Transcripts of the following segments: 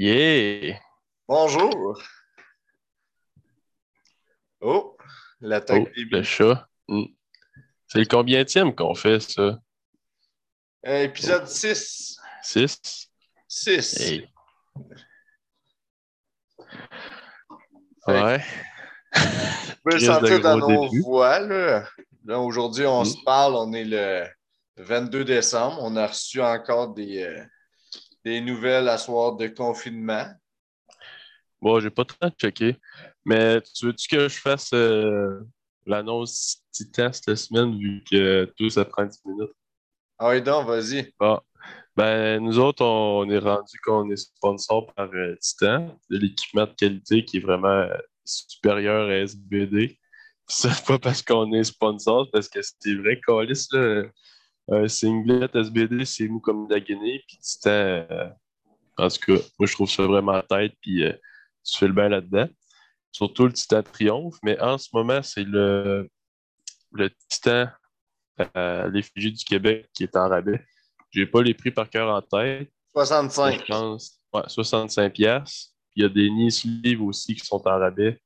Yeah! Bonjour. Oh, l'attaque Oh, des le chat. Mm. C'est le combienième qu'on fait, ça? Euh, épisode 6. Six? 6. Hey. Ouais. Vous pouvez le sentir dans nos début. voix. Là. Là, aujourd'hui, on Mm. se parle. On est le 22 décembre. On a reçu encore des, euh, des nouvelles à soir de confinement? Bon, j'ai pas trop de checker. Mais tu veux-tu que je fasse euh, l'annonce Titan cette semaine, vu que tout ça prend 10 minutes? Ah oui, donc, vas-y. Bon. Ben, nous autres, on est rendu qu'on est sponsor par euh, Titan, de l'équipement de qualité qui est vraiment euh, supérieur à SBD. Ça, pas parce qu'on est sponsor, parce que c'est vrai, Calis, là, un singlet SBD, c'est mou comme la Guinée, puis Titan, euh, en tout cas, moi, je trouve ça vraiment tête, puis euh, tu fais le bien là-dedans. Surtout le Titan Triomphe, mais en ce moment, c'est le, le Titan à l'effigie du Québec qui est en rabais. J'ai pas les prix par cœur en tête. 65. Je pense ouais, 65 pièces. Il y a des knee sleeves aussi qui sont en rabais.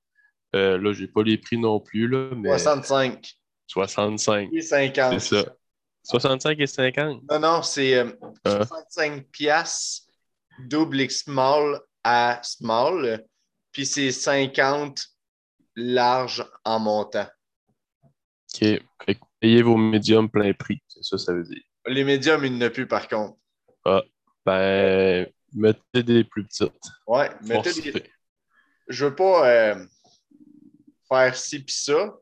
Euh, là, j'ai pas les prix non plus, là, mais 65. 65, Et 50. c'est ça. 65 et 50. Non, non, c'est euh, Ah. 65 piastres, double X small à small, puis c'est 50 large en montant. OK. Payez vos médiums plein prix. C'est ça, ça veut dire. Les médiums, il n'y en a plus par contre. Ben, mettez des plus petites. Ouais, mettez des- Je veux pas euh, faire ci pis ça,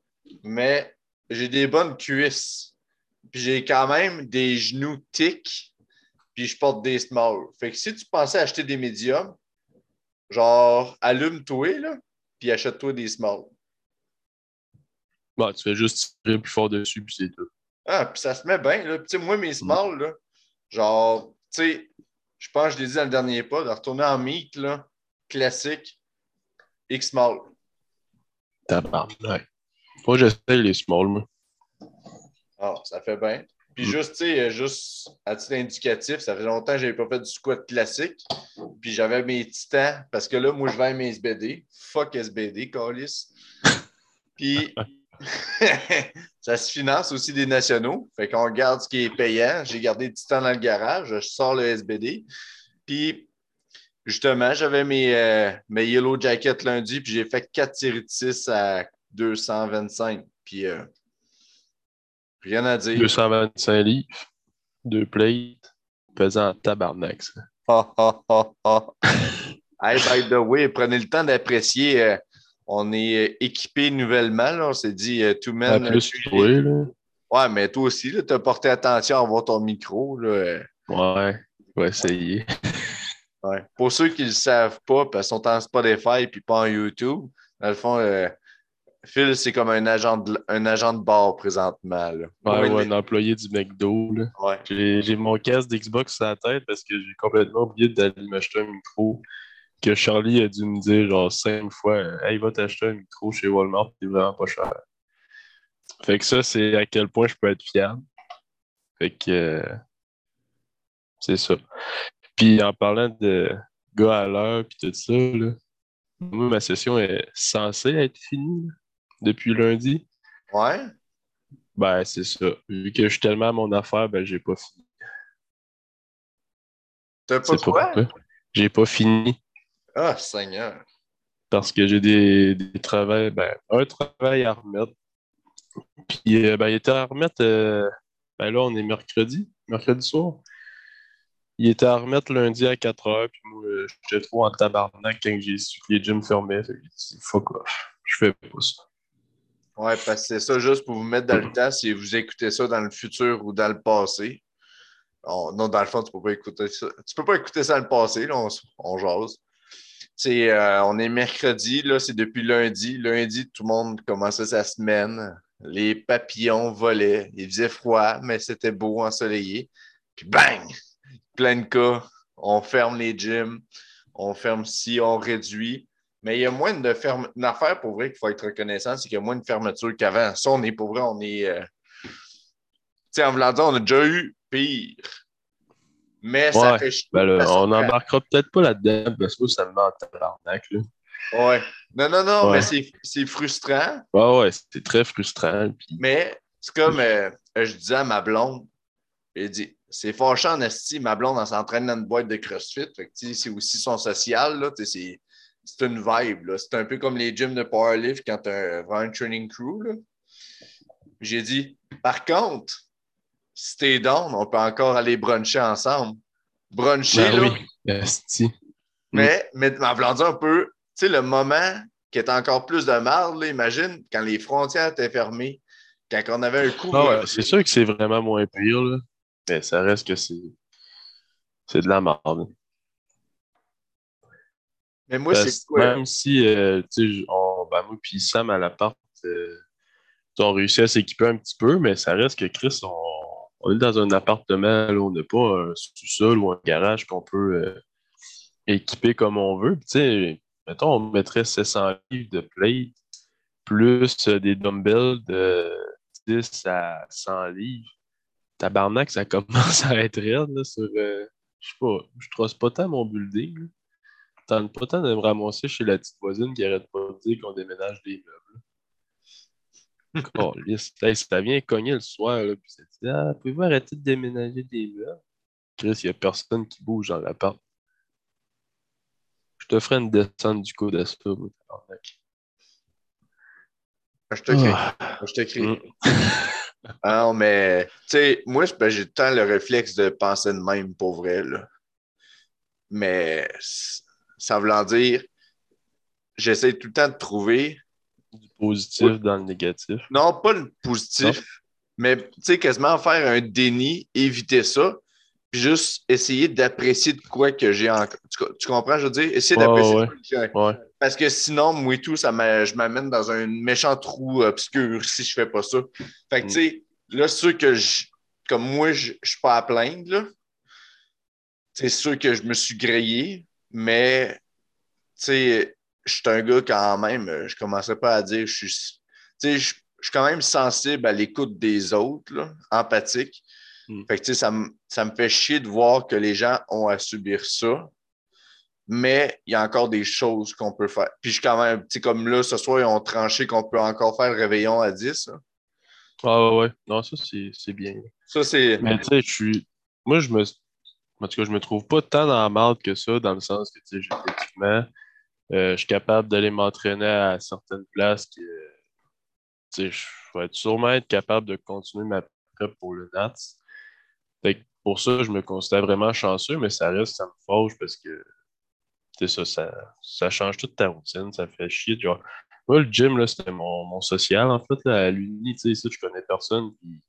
mais j'ai des bonnes cuisses. Puis j'ai quand même des genoux thick, puis je porte des small. Fait que si tu pensais acheter des médiums, genre allume-toi, là, puis achète-toi des small. Bon, tu fais juste tirer plus fort dessus, puis c'est tout. Ah, puis ça se met bien, là. Puis, tu sais, moi, mes small, là, genre, tu sais, je pense que je l'ai dit dans le dernier pas, de retourner en meat, là, classique, X-small. Tabarnak. Moi, j'essaie les small, moi. Ah, ça fait bien. Puis Mm. juste, tu sais, euh, juste à titre indicatif, ça fait longtemps que je n'avais pas fait du squat classique. Puis j'avais mes titans, parce que là, moi, je vais mes SBD. Fuck SBD, Calis. Puis ça se finance aussi des nationaux. Fait qu'on regarde ce qui est payant. J'ai gardé le titan dans le garage. Je sors le SBD. Puis justement, j'avais mes, euh, mes Yellow Jacket lundi, puis j'ai fait 4 séries de 6 à 225. Puis euh, rien à dire. 225 livres, deux plates, pesant tabarnak, ça. Ha, ha, ha, ha. hey, by the way, prenez le temps d'apprécier. euh, on est euh, équipé nouvellement. Là. On s'est dit, euh, tout men. plus, toi, là. Ouais, mais toi aussi, tu as porté attention à voir ton micro. Là. Ouais, on va essayer. ouais. Pour ceux qui ne le savent pas, parce qu'ils sont en Spotify et pas en YouTube, dans le fond, euh, Phil, c'est comme un agent de, un agent de bar présentement. Là. Ouais, Ouais, un employé du McDo, là. ouais. J'ai mon casque d'Xbox sur la tête parce que j'ai complètement oublié d'aller m'acheter un micro. Que Charlie a dû me dire genre cinq fois Hey, va t'acheter un micro chez Walmart, c'est vraiment pas cher. Fait que ça, c'est à quel point je peux être fiable. Fait que euh, c'est ça. Puis en parlant de gars à l'heure puis tout ça, là, moi, ma session est censée être finie depuis lundi. Ouais? Ben, c'est ça. Vu que je suis tellement à mon affaire, ben, j'ai pas fini. T'as pas C'est pas. J'ai pas fini Ah, Seigneur. parce que j'ai des, des travails, ben, un travail à remettre. Puis, euh, ben, il était à remettre, euh, ben là, on est mercredi, mercredi soir. Il était à remettre lundi à 4 heures, puis moi, euh, j'étais trop en tabarnak quand j'ai su que les gyms fermaient. Fait que j'ai dit, fuck off, je fais pas ça. Ouais, parce que c'est ça, juste pour vous mettre dans le temps, si vous écoutez ça dans le futur ou dans le passé. On- non, dans le fond, tu peux pas écouter ça. Tu peux pas écouter ça dans le passé, là, on, on jase. Euh, on est mercredi, là, c'est depuis lundi. Lundi, tout le monde commençait sa semaine. Les papillons volaient. Il faisait froid, mais c'était beau, ensoleillé. Puis bang! Plein de cas. On ferme les gyms. On ferme si, on réduit. Mais il y a moins de ferme... Pour vrai qu'il faut être reconnaissant, c'est qu'il y a moins de fermeture qu'avant. Ça, on est pour vrai, on est. euh, Tu sais, en voulant dire, on a déjà eu pire. Mais ça fait chier. Ben on que- n'embarquera peut-être pas là-dedans parce que ça me met en tabarnak. Là. Ouais. Non, non, non, Ouais. mais c'est- c'est frustrant. Ouais, ouais, c'était très frustrant. Mais c'est comme euh, je disais à ma blonde, j'ai dit, c'est fâchant en esti, ma blonde, elle s'entraîne dans une boîte de CrossFit. Fait que, c'est aussi son social, là, tu sais, c'est, c'est une vibe, là. C'est un peu comme les gyms de powerlift quand tu as vraiment un training crew, là. J'ai dit, par contre, si t'es down, on peut encore aller bruncher ensemble. Bruncher, Ben là, oui, mais, mais ma blonde dit un peu, tu sais, le moment qui est encore plus de marde, là, imagine, quand les frontières étaient fermées, quand on avait un coup. Ouais, c'est sûr que c'est vraiment moins pire, là. mais ça reste que c'est c'est de la merde. Mais moi, c'est quoi? Même si, euh, tu sais, on, ben moi puis Sam à l'appart, euh, on réussit à s'équiper un petit peu, mais ça reste que Chris, on, on est dans un appartement, là, on n'a pas un sous-sol ou un garage qu'on peut euh, équiper comme on veut. Tu sais, mettons, on mettrait 700 livres de plate plus euh, des dumbbells de 10 à 100 livres. Tabarnak, ça commence à être raide là, sur. je sais pas, je trosse pas tant mon building. là. Tente pas tant de me ramasser chez la petite voisine qui arrête pas de dire qu'on déménage des meubles. Oh, lisse. Hey, ça vient cogner le soir, là, puis ça dit Ah, pouvez-vous arrêter de déménager des meubles? Chris, il y a personne qui bouge dans l'appart. Je te ferai une descente du coup de ça, moi, tabarnak. Je te crie. Ah. Je te crie. Mm. Ah non, mais, tu sais, moi, que j'ai tout le temps le réflexe de penser de même, pour vrai, là. Mais, ça voulant dire, j'essaie tout le temps de trouver, Du positif dans le négatif. non, pas le positif, mais, tu sais, quasiment faire un déni, éviter ça, puis juste essayer d'apprécier de quoi que j'ai encore. Tu, co- tu comprends, je veux dire? Essayer d'apprécier de ouais. quoi que. Ouais. Parce que sinon, moi et tout, ça je m'amène dans un méchant trou obscur si je fais pas ça. Fait que, Mm. tu sais, là, c'est sûr que je, comme moi, je, je suis pas à plaindre, là. C'est sûr que je me suis grillé, mais, tu sais, je suis un gars quand même, euh, je commençais pas à dire, je suis, tu sais, je, suis quand même sensible à l'écoute des autres, là, empathique. Mm. Fait que, tu sais, ça, me- ça me fait chier de voir que les gens ont à subir ça mais il y a encore des choses qu'on peut faire. Puis je suis quand même, tu sais, comme là, ce soir, ils ont tranché qu'on peut encore faire le réveillon à 10. hein. Ah ouais, ouais. Non, ça, c'est c'est bien. Ça, c'est. Mais tu sais, je suis. Moi, je me. En tout cas, je me trouve pas tant dans la marde que ça, dans le sens que, tu sais. Euh, je suis capable d'aller m'entraîner à certaines places que. Tu sais, je vais sûrement être capable de continuer ma prep pour le NATS. Fait que pour ça, je me considère vraiment chanceux, mais ça reste, ça me fâche parce que. Tu sais, ça, ça, change toute ta routine, ça fait chier. Genre, moi, le gym, c'était mon, mon social, en fait, là, à l'Uni, tu sais, je connais personne, puis,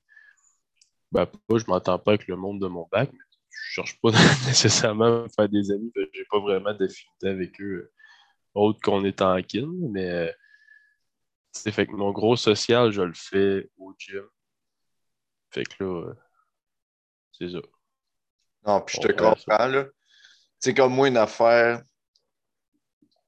ben, pas, je m'entends pas avec le monde de mon bac, mais cherche pas nécessairement à me faire des amis, parce que j'ai pas vraiment d'affinité avec eux, euh, autre qu'on est en kin, mais, euh, c'est fait que mon gros social, je le fais au gym. Fait que là, euh, c'est ça. Non, puis je te comprends, là. C'est comme moi, une affaire.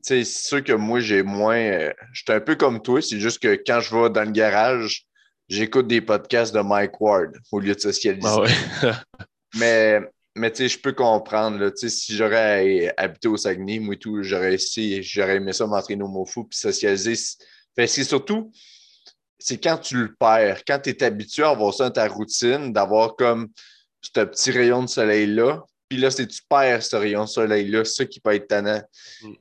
C'est sûr que moi, j'ai moins. euh, je suis un peu comme toi, c'est juste que quand je vais dans le garage, j'écoute des podcasts de Mike Ward au lieu de socialiser. Ah ouais. Mais, mais tu sais, je peux comprendre. Là, Tu sais, si j'aurais habité au Saguenay, moi et tout, j'aurais essayé, j'aurais aimé ça m'entraîner au Mofu puis socialiser. Fait c'est surtout, c'est quand tu le perds, quand tu es habitué à avoir ça dans ta routine, d'avoir comme ce petit rayon de soleil-là, puis là, c'est tu perds ce rayon de soleil-là, ça qui peut être tannant.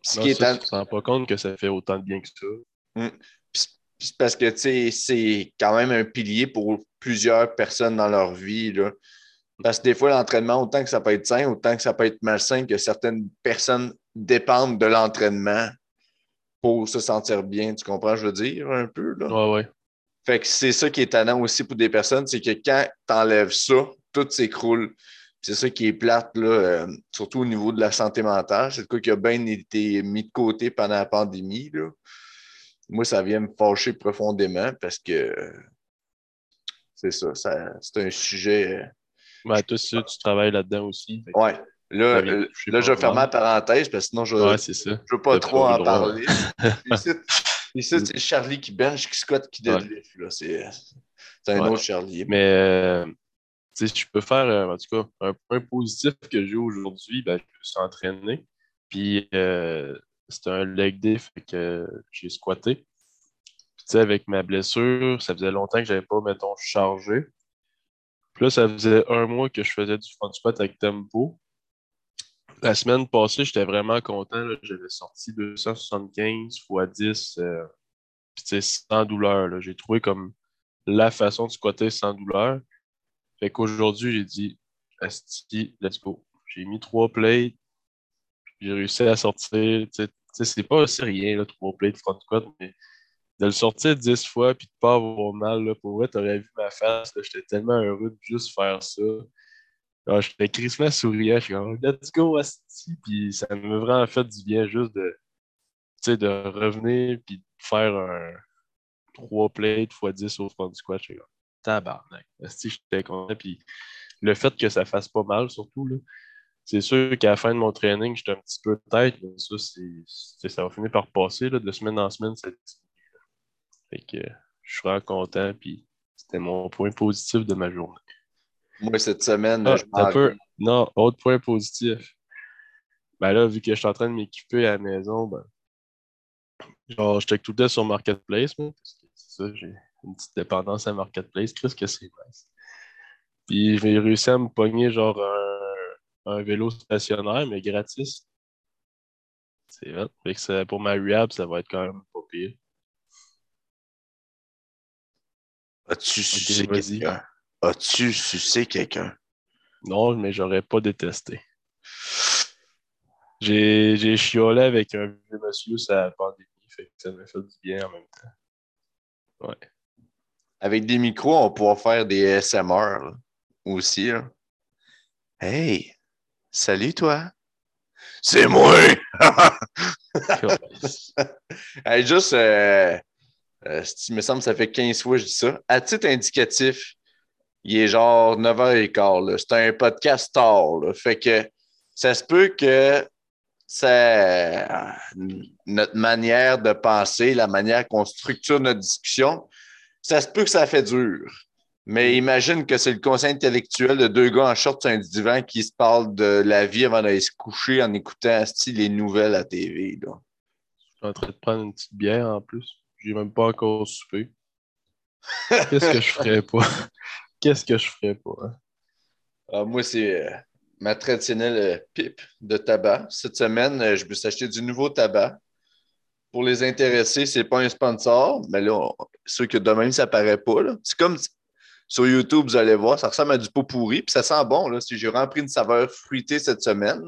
Ce Non, qui est ça, en- tu te rends pas compte que ça fait autant de bien que ça. Puis c'est parce que, tu sais, c'est quand même un pilier pour plusieurs personnes dans leur vie, là. Parce que des fois, l'entraînement, autant que ça peut être sain, autant que ça peut être malsain, que certaines personnes dépendent de l'entraînement pour se sentir bien. Tu comprends, je veux dire, un peu, là? Ouais, ouais. Fait que c'est ça qui est tannant aussi pour des personnes, c'est que quand tu enlèves ça, tout s'écroule. C'est ça qui est plate, là, euh, surtout au niveau de la santé mentale. C'est le cas qui a bien été mis de côté pendant la pandémie. Là. Moi, ça vient me fâcher profondément parce que euh, c'est ça, ça c'est un sujet. Toi, sûr, tu travailles là-dedans aussi. Ouais. Là, euh, là pas je vais fermer mal. la parenthèse parce que sinon, je ne Ouais, veux pas trop en parler. Ici, ici, c'est Charlie qui bench, qui squat, qui deadlift. là. C'est un Ouais. autre Charlie. Mais, euh, je peux faire, euh, en tout cas, un point positif que j'ai aujourd'hui, ben, je me suis entraîné. Puis, euh, c'était un leg day, fait que j'ai squatté. Puis, avec ma blessure, ça faisait longtemps que j'avais pas, mettons, chargé. Là, ça faisait un mois que je faisais du front squat avec tempo. La semaine passée, j'étais vraiment content. J'avais sorti 275 x 10, euh, sans douleur. J'ai trouvé comme la façon de squatter sans douleur. Fait qu'aujourd'hui, j'ai dit, let's go. J'ai mis trois plates, j'ai réussi à sortir. C'est pas aussi rien, trois plates front squat, mais de le sortir dix fois puis de pas avoir mal, là, pour vrai, t'aurais vu ma face. J'étais tellement heureux de juste faire ça. J'étais crissement souriant. Je suis comme, let's go, Asti. Puis ça m'a vraiment fait du bien juste de, de revenir puis de faire un trois plates x 10 au front squat. Je tabarnak. Si j'étais content. Puis le fait que ça fasse pas mal, surtout, là, c'est sûr qu'à la fin de mon training, j'étais un petit peu tête, mais ça, ça va finir par passer. Là, de semaine en semaine, Fait que je suis vraiment content, puis c'était mon point positif de ma journée. Moi, cette semaine, ah, je peu... Non, autre point positif. Ben là, vu que je suis en train de m'équiper à la maison, ben, genre, je check tout le temps sur Marketplace, parce que c'est ça, j'ai une petite dépendance à Marketplace. Qu'est-ce que c'est nice. Puis j'ai réussi à me pogner genre un, vélo stationnaire, mais gratis. C'est vrai. Fait que pour ma rehab, ça va être quand même pas pire. As-tu sucé quelqu'un? As-tu sucé quelqu'un? Non, mais j'aurais pas détesté. J'ai chiolé avec un vieux monsieur la pandémie, fait que ça m'a fait du bien en même temps. Ouais. Avec des micros, on pourra faire des SMR aussi. Hey, salut toi. C'est moi! hey, juste, euh, euh, il me semble que ça fait 15 fois que je dis ça. À titre indicatif, il est genre 9h15. C'est un podcast tard. Fait que ça se peut que notre manière de penser, la manière qu'on structure notre discussion, ça se peut que ça fait dur. Mais imagine que c'est le conseil intellectuel de deux gars en short sur un divan qui se parlent de la vie avant d'aller se coucher en écoutant les nouvelles à TV. Là. Je suis en train de prendre une petite bière en plus. J'ai même pas encore soupé. Qu'est-ce que je ferais pas? Qu'est-ce que je ferais pas? Hein? Ah, moi, c'est euh, ma traditionnelle euh, pipe de tabac. Cette semaine, euh, je me suis acheté du nouveau tabac pour les intéressés, c'est pas un sponsor, mais là, ceux que de même, ça paraît pas. C'est comme sur YouTube, vous allez voir, ça ressemble à du pot pourri, puis ça sent bon. Là. Si j'ai vraiment pris une saveur fruitée cette semaine,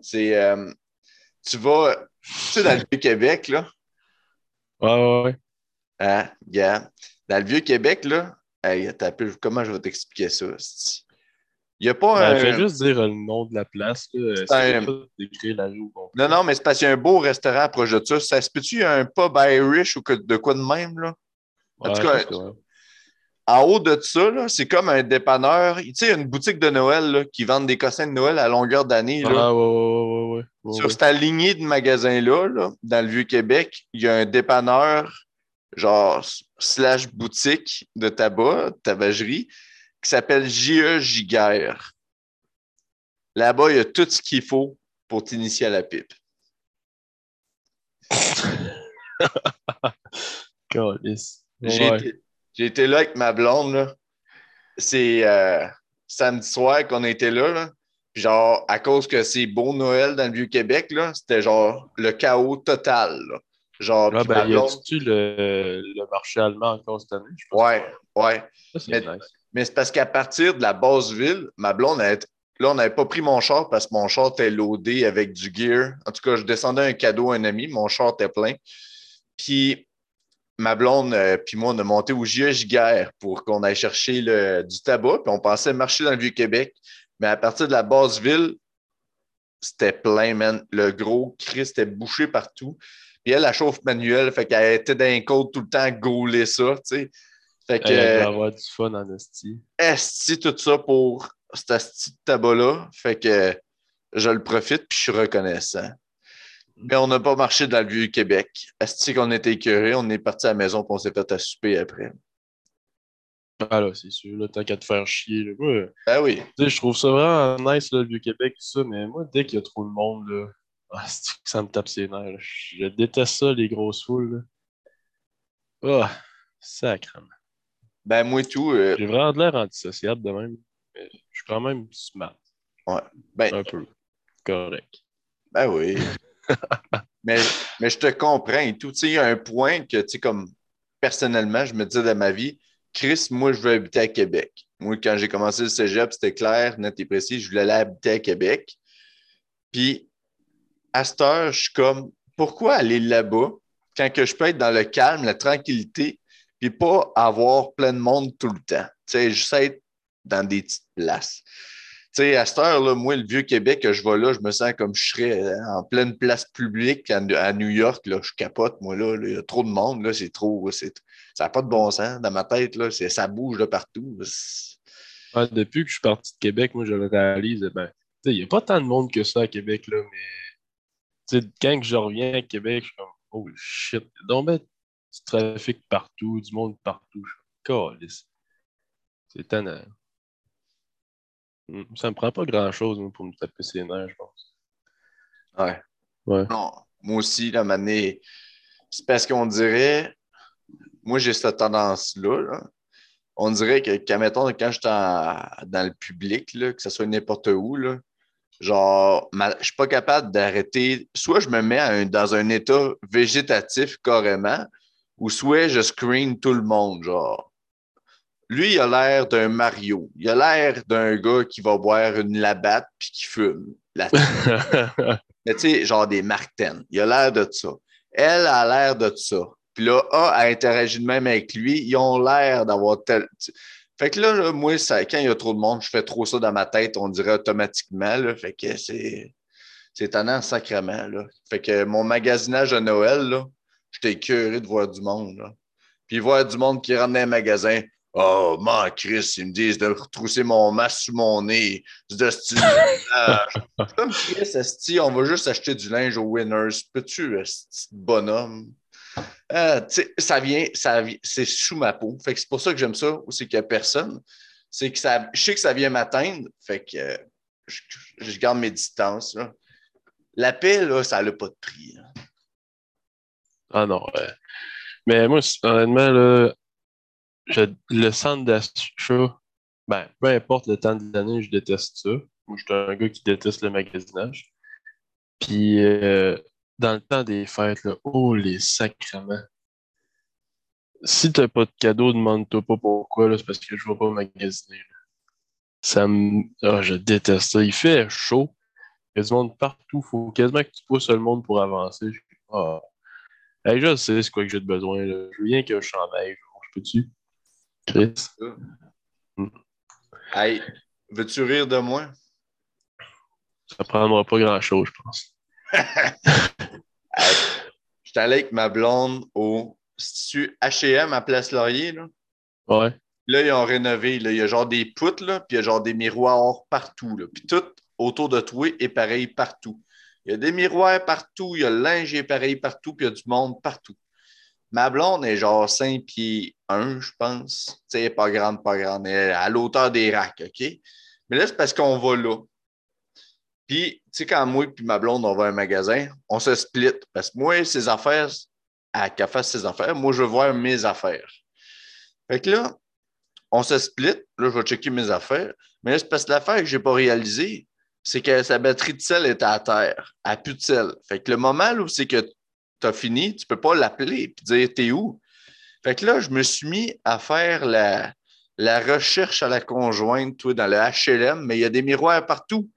c'est. Tu vas, tu sais, dans le Vieux-Québec, là. Ouais, ouais, ouais. Hein, yeah. Dans le Vieux-Québec, là, hey, comment je vais t'expliquer ça? Il n'y a pas ben, un. Fais juste dire le nom de la place. Là. Un... la non, non, mais c'est parce qu'il y a un beau restaurant proche de ça. Ça se peut-tu un pub Irish ou de quoi de même? Là? En tout cas, en haut de ça, c'est comme un dépanneur. Tu sais, une boutique de Noël là, qui vend des cossins de Noël à longueur d'année. Ah, ouais, ouais, ouais, Sur cette lignée de magasins-là, là, dans le Vieux-Québec, il y a un dépanneur, genre slash boutique de tabac, tabagerie qui s'appelle J.E. Giguère. Là-bas, il y a tout ce qu'il faut pour t'initier à la pipe. J'ai été, là avec ma blonde. C'est euh, samedi soir qu'on était là, là. Genre, à cause que c'est beau Noël dans le Vieux-Québec, c'était genre le chaos total. Genre, ah, ben, y le, le, marché allemand encore cette année? ouais, ouais. nice. Mais c'est parce qu'à partir de la base ville, ma blonde, là, on n'avait pas pris mon char parce que mon char était loadé avec du gear. En tout cas, je descendais un cadeau à un ami, mon char était plein. Puis ma blonde, euh, puis moi, on a monté au GIE pour qu'on aille chercher du tabac. Puis on pensait marcher dans le Vieux-Québec. Mais à partir de la base ville, c'était plein, man. Le gros Christ était bouché partout. Puis elle, la chauffe manuelle, fait qu'elle était dans un code tout le temps à gauler ça, tu sais. Fait que. va avoir du fun en esti. Esti, tout ça pour cet esti de tabac-là. Fait que je le profite puis je suis reconnaissant. Mais on n'a pas marché dans le vieux Québec. Esti qu'on était écœurés, on est parti à la maison et on s'est fait à souper après. Ah là, c'est sûr, là, tant qu'à te faire chier. Là. Moi, Ben oui. tu sais, je trouve ça vraiment nice, là, le Vieux-Québec, tout ça, mais moi, dès qu'il y a trop de monde, là, ah, ça me tape ses nerfs. là. Je déteste ça, les grosses foules. là. Ah, sacrément. Ben moi tout. euh, J'ai vraiment de l'air antisociable de même. Mais je suis quand même smart. ben, Un peu. Correct. ben oui. mais, mais je te comprends et tout. Tu sais, il y a un point que, tu sais, comme personnellement, je me disais dans ma vie, Chris, moi, je veux habiter à Québec. Moi, quand j'ai commencé le cégep, c'était clair, net et précis, je voulais aller habiter à Québec. Puis, à cette heure, je suis comme, pourquoi aller là-bas quand que je peux être dans le calme, la tranquillité, puis pas avoir plein de monde tout le temps? Tu sais, juste être dans des petites places. Tu sais, à cette heure-là, moi, le vieux Québec, que je vais là, je me sens comme je serais euh, en pleine place publique à, New York. Là, je capote, moi, là, Il y a trop de monde, là. C'est trop. c'est- Ça n'a pas de bon sens dans ma tête, là. C'est- Ça bouge de partout. Ouais, depuis que je suis parti de Québec, moi, je le réalise, ben, tu sais, il n'y a pas tant de monde que ça à Québec, là, mais quand je reviens à Québec, je suis comme, oh shit, donc ben, du trafic partout, du monde partout. Je suis. C'est étonnant. Ça me prend pas grand-chose, pour me taper ses nerfs, je pense. Ouais. Ouais. Non, moi aussi, la manée, c'est parce qu'on dirait, moi, j'ai cette tendance-là. là. On dirait que, mettons, quand j'étais en- dans le public, là, que ce soit n'importe où, là, genre, ma- je suis pas capable d'arrêter. Soit je me mets un- dans un état végétatif carrément, ou soit je screen tout le monde, genre. Lui, il a l'air d'un Mario. Il a l'air d'un gars qui va boire une labatte puis qui fume. La mais tu sais, genre des Martens. Il a l'air de ça. Elle a l'air de ça. Puis là, A a interagi de même avec lui. Ils ont l'air d'avoir tel. Fait que là, moi, ça, quand il y a trop de monde, je fais trop ça dans ma tête, on dirait automatiquement. Là. Fait que c'est. C'est étonnant sacrément. Là. Fait que mon magasinage de Noël, là, j'étais curieux de voir du monde. Là. Puis voir du monde qui rentre dans un magasin. Oh, man, Chris, ils me disent de retrousser mon masque sous mon nez, de style. Comme Chris, esti, on va juste acheter du linge aux winners. Peux-tu, esti, bonhomme? Euh, ça vient, ça c'est sous ma peau. Fait que c'est pour ça que j'aime ça, c'est qu'il n'y a personne. C'est que ça, je sais que ça vient m'atteindre, fait que euh, je, garde mes distances. La paix, là, ça n'a pas de prix. hein. Ah non. Mais moi, honnêtement, là, le centre d'achat, ben, peu importe le temps de l'année, je déteste ça. Moi, je suis un gars qui déteste le magasinage. Puis, euh, dans le temps des fêtes, là, oh, les sacrements. Si t'as pas de cadeau, demande-toi pas pourquoi, là, c'est parce que je vais pas magasiner. là. Ça me... ah, je déteste ça. Il fait chaud. Il y a du monde partout. Faut quasiment que tu pousses le monde pour avancer. Je... Ah. Hey, je sais c'est quoi que j'ai de besoin. Là. Je veux rien que je chandail. Je peux-tu? Chris? Hey, veux-tu rire de moi? Ça prendra pas grand-chose, je pense. J'étais allé avec ma blonde au H&M à Place Laurier. Là. Ouais. Là, ils ont rénové. Là. Il y a genre des poutres, là, puis il y a genre des miroirs partout. Là. Puis tout autour de toi est pareil partout. Il y a des miroirs partout, il y a le linge est pareil partout, puis il y a du monde partout. Ma blonde est genre 5 pieds 1, je pense. Tu sais, pas grande, pas grande. Elle est à l'auteur des racks, OK? Mais là, c'est parce qu'on va là. Puis, tu sais, quand moi et ma blonde, on va à un magasin, on se split. Parce que moi, ses affaires, à qu'elle fasse ses affaires, moi, je veux voir mes affaires. Fait que là, on se split. Là, je vais checker mes affaires. Mais là, c'est parce que l'affaire que je n'ai pas réalisée, c'est que sa batterie de sel était à terre. N'a plus de sel. Fait que le moment où c'est que tu as fini, tu ne peux pas l'appeler et dire T'es où? Fait que là, je me suis mis à faire la, la recherche à la conjointe, toi, dans le HLM, mais il y a des miroirs partout.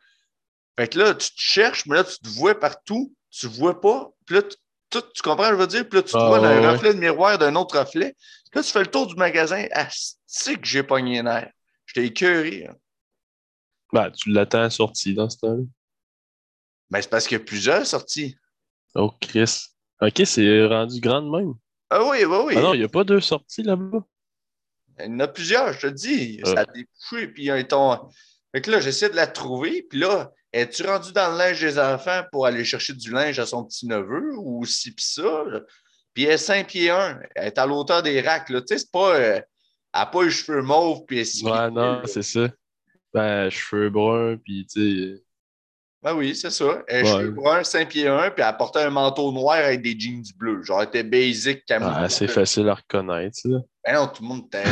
Fait que là, tu te cherches, mais là, tu te vois partout, tu ne vois pas. Puis là, tu, tu- tu comprends ce que je veux dire? Puis là, tu te Ah, vois dans ouais, un ouais. reflet de miroir d'un autre reflet. Puis là, tu fais le tour du magasin. Ah, c'est que j'ai pogné les nerfs. J'étais écœuré. hein. Ben, tu l'attends sorti dans ce temps-là. Mais c'est parce qu'il y a plusieurs sorties. Oh, Chris. Ok, c'est rendu grand de même. Ah oui, oui, oui. Ah non, il n'y a pas deux sorties là-bas. Il y en a plusieurs, je te dis. Ah. Ça a découché, puis ils ton. Fait que là, j'essaie de la trouver, puis là, es-tu rendu dans le linge des enfants pour aller chercher du linge à son petit-neveu ou si pis ça? Puis elle est 5 pieds 1, elle est à l'auteur des racks, là. Tu sais, c'est pas. euh, n'a pas eu cheveux mauves, puis elle Ouais, non, c'est ça. Ben, cheveux bruns, puis tu sais. Ben oui, c'est ça. Elle cheveux bruns, 5 pieds 1, puis elle portait un manteau noir avec des jeans bleus. Genre, elle était basic, Ah, c'est facile à reconnaître, ça. Ben non, tout le monde était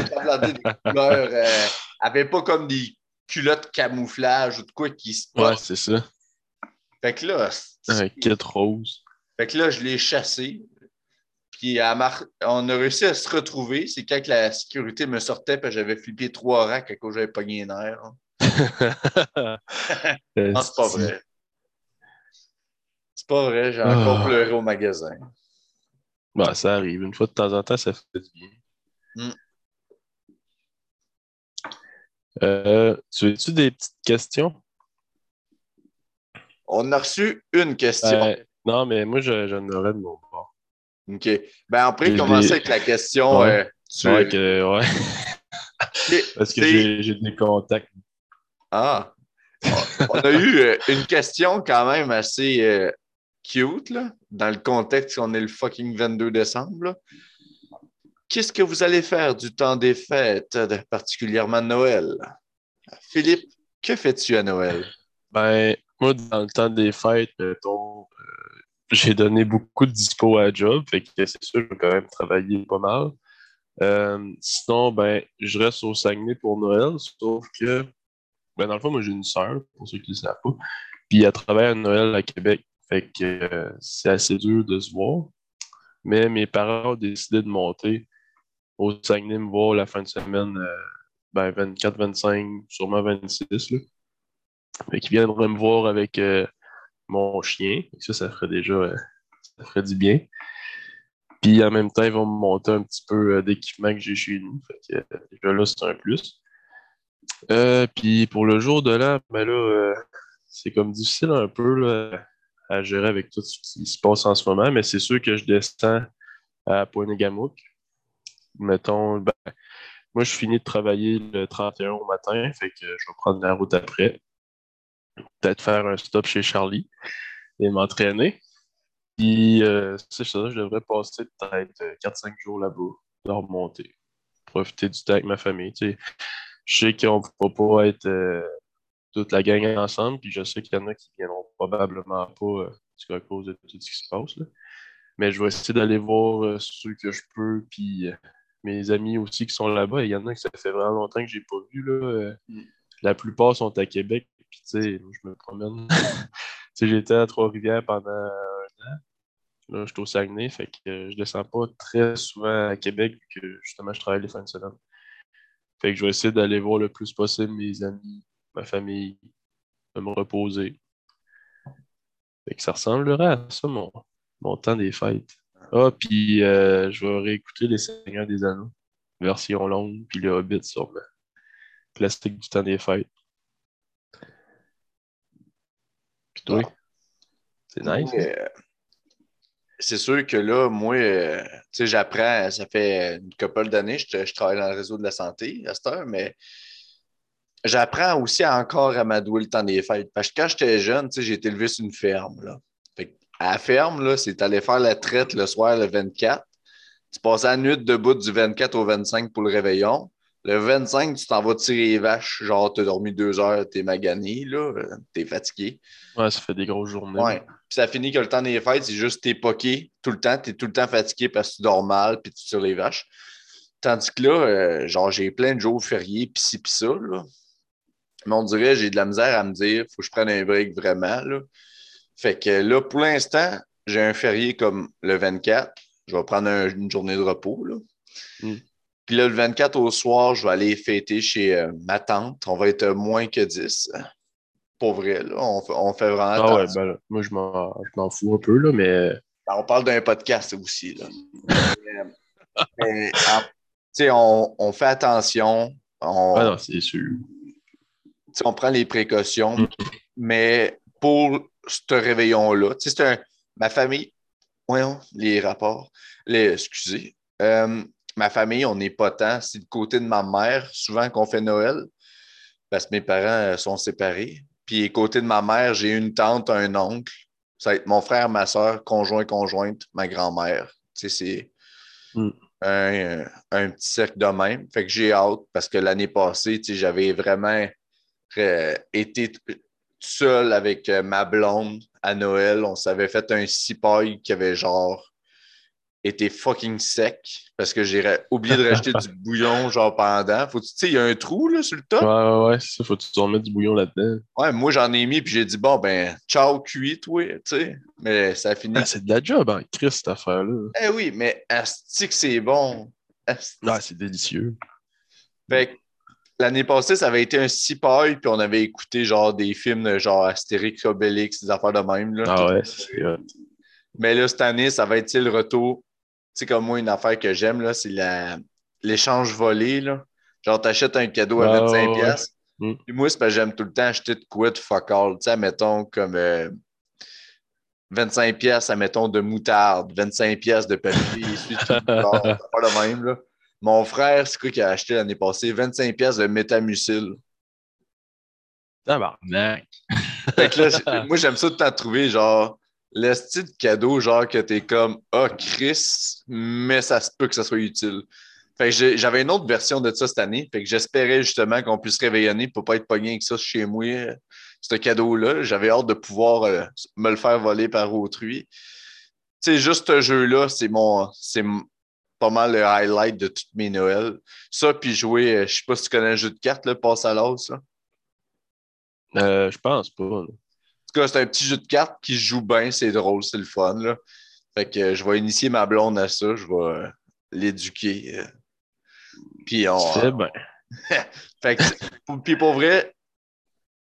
des couleurs. Euh, elle avait pas comme des culottes camouflage ou de quoi qui se Ouais, c'est ça. Fait que là. Un kit rose. Fait que là, je l'ai chassé. Puis on a réussi à se retrouver. C'est quand la sécurité me sortait, puis j'avais flippé trois racks à cause j'avais pogné un air. non, c'est pas vrai. C'est pas vrai, j'ai encore ah. pleuré au magasin. Bah, ça arrive. Une fois de temps en temps, ça fait du bien. Hmm. Euh, tu veux-tu des petites questions? On a reçu une question. Euh, non, mais moi, j'en aurais de mon part. OK. Ben, après, commencer avec la question. Ouais, euh, que, ouais. Parce que j'ai des contacts. Ah. On a eu une question quand même assez cute, là, dans le contexte qu'on est le fucking 22 décembre. Qu'est-ce que vous allez faire du temps des fêtes, particulièrement Noël? Philippe, que fais-tu à Noël? Ben, moi, dans le temps des fêtes, euh, j'ai donné beaucoup de dispo à job, fait que c'est sûr, je vais quand même travailler pas mal. Euh, sinon, ben, je reste au Saguenay pour Noël, sauf que, ben, dans le fond, moi, j'ai une sœur, pour ceux qui ne savent pas, puis elle travaille à Noël à Québec, fait que euh, c'est assez dur de se voir. Mais mes parents ont décidé de monter au Saguenay me voir la fin de semaine, euh, ben 24, 25, sûrement 26. Là. Fait qu'ils viendraient me voir avec euh, mon chien. Ça, ça ferait déjà euh, ça ferait du bien. Puis en même temps, ils vont me monter un petit peu d'équipement que j'ai chez nous. Déjà là, c'est un plus. puis pour le jour de l'an, ben là, c'est comme difficile un peu à gérer avec tout ce qui se passe en ce moment, mais c'est sûr que je descends à Pointe-Gamouk mettons, ben, moi, je finis de travailler le 31 au matin, fait que je vais prendre la route après. Peut-être faire un stop chez Charlie et m'entraîner. Puis, euh, c'est ça, je devrais passer peut-être 4-5 jours là-bas, de remonter, profiter du temps avec ma famille. Tu sais. Je sais qu'on ne peut pas être euh, toute la gang ensemble, puis je sais qu'il y en a qui viendront probablement pas euh, à cause de tout ce qui se passe. Mais je vais essayer d'aller voir euh, ceux que je peux, puis mes amis aussi qui sont là-bas. Il y en a que ça fait vraiment longtemps que je n'ai pas vu. Là. Euh, mm. La plupart sont à Québec. Puis, tu sais, je me promène. j'étais à Trois-Rivières pendant un an. Là, je suis au Saguenay. Fait que euh, je descends pas très souvent à Québec vu que justement, je travaille les fins de semaine. Fait que je vais essayer d'aller voir le plus possible mes amis, ma famille, de me reposer. Fait que ça ressemblerait à ça, mon, mon temps des fêtes. Ah, puis euh, je vais réécouter Les Seigneurs des Anneaux, version longue, puis le Hobbit sur le plastique du temps des fêtes. Puis toi, c'est nice. Hein? c'est sûr que là, moi, euh, tu sais, j'apprends, ça fait une couple d'années, je, je, travaille dans le réseau de la santé à cette heure, mais j'apprends aussi encore à m'adouer le temps des fêtes. Parce que quand j'étais jeune, tu sais, j'ai été élevé sur une ferme, là à la ferme, c'est aller faire la traite le soir le 24. Tu passes la nuit debout du 24 au 25 pour le réveillon. Le 25, tu t'en vas tirer les vaches. Genre, tu as dormi deux heures, tu es magané, là, es fatigué. Ouais, ça fait des grosses journées. Ouais. Puis ça finit que le temps des fêtes, c'est juste t'es poqué tout le temps. Tu es tout le temps fatigué parce que tu dors mal puis tu tires les vaches. Tandis que là, euh, genre, j'ai plein de jours fériés, pis ci, pis ça, là. Mais on dirait, j'ai de la misère à me dire, faut que je prenne un break vraiment, là. Fait que là, pour l'instant, j'ai un férié comme le 24. Je vais prendre une journée de repos. Là. Hmm. Puis là, le 24 au soir, je vais aller fêter chez euh, ma tante. On va être moins que 10. Pour vrai, là. On, fait vraiment. Ah ouais, ben moi, je m'en fous un peu, là, mais. Ben, on parle d'un podcast aussi. Là. on, on, fait attention. On, ah non, c'est sûr. On prend les précautions, hmm. mais pour ce réveillon-là. Tu sais, c'est un. Ma famille. Voyons, les rapports. Les, excusez. Euh, ma famille, on n'est pas tant. C'est du côté de ma mère, souvent qu'on fait Noël, parce que mes parents euh, sont séparés. Puis, côté de ma mère, j'ai une tante, un oncle. Ça va être mon frère, ma soeur, conjoint, conjointe, ma grand-mère. Tu sais, c'est. Mm. un, un petit cercle de même. Fait que j'ai hâte parce que l'année passée, tu sais, j'avais vraiment euh, été seul avec euh, ma blonde à Noël. On s'avait fait un cipaille qui avait genre été fucking sec parce que j'ai oublié de rajouter du bouillon genre pendant. Faut tu sais, il y a un trou là, sur le top? Ouais, ouais, ouais, ça, faut que tu remettre du bouillon là-dedans. Ouais, moi j'en ai mis puis j'ai dit bon ben ciao cuit toi, tu sais. Mais ça a fini. Ah, c'est de la job, hein, Chris, cette affaire-là. Eh oui, mais asti que c'est bon. Asti. Ah, c'est délicieux. Fait que l'année passée, ça avait été un cipaille, puis on avait écouté genre des films de genre Astérix, Obélix, des affaires de même. Là, Ah ouais, c'est hot. Mais là, cette année, ça va être le retour. Tu sais, comme moi, une affaire que j'aime, là, c'est la... l'échange volé. Là. Genre, t'achètes un cadeau à Ah, 25$. ouais. piastres. Mm. Puis moi, c'est parce que j'aime tout le temps acheter de quoi de fuck all. Tu sais, mettons comme euh, 25$, piastres, admettons, de moutarde, 25$ piastres de papier, tout le c'est pas le même. Là. Mon frère, c'est quoi qu'il a acheté l'année passée? 25$ piastres de métamucil. Tabarnak. Fait que là, moi, j'aime ça de t'en trouver, genre, le style de cadeau, genre, que t'es comme, ah, Chris, mais ça se peut que ça soit utile. Fait que j'avais une autre version de ça cette année. Fait que j'espérais justement qu'on puisse réveillonner pour pas être pogné avec ça chez moi, euh, ce cadeau-là. J'avais hâte de pouvoir euh, me le faire voler par autrui. Tu sais, juste ce jeu-là, c'est mon. C'est pas mal le highlight de toutes mes Noëls. Ça, puis jouer, euh, je sais pas si tu connais le jeu de cartes, là, passe à l'os. Euh, je pense pas. là. En tout cas, c'est un petit jeu de cartes qui joue bien, c'est drôle, c'est le fun. Là. Fait que euh, je vais initier ma blonde à ça, je vais euh, l'éduquer. Puis on. C'est bien. Fait que, pour- puis pour vrai,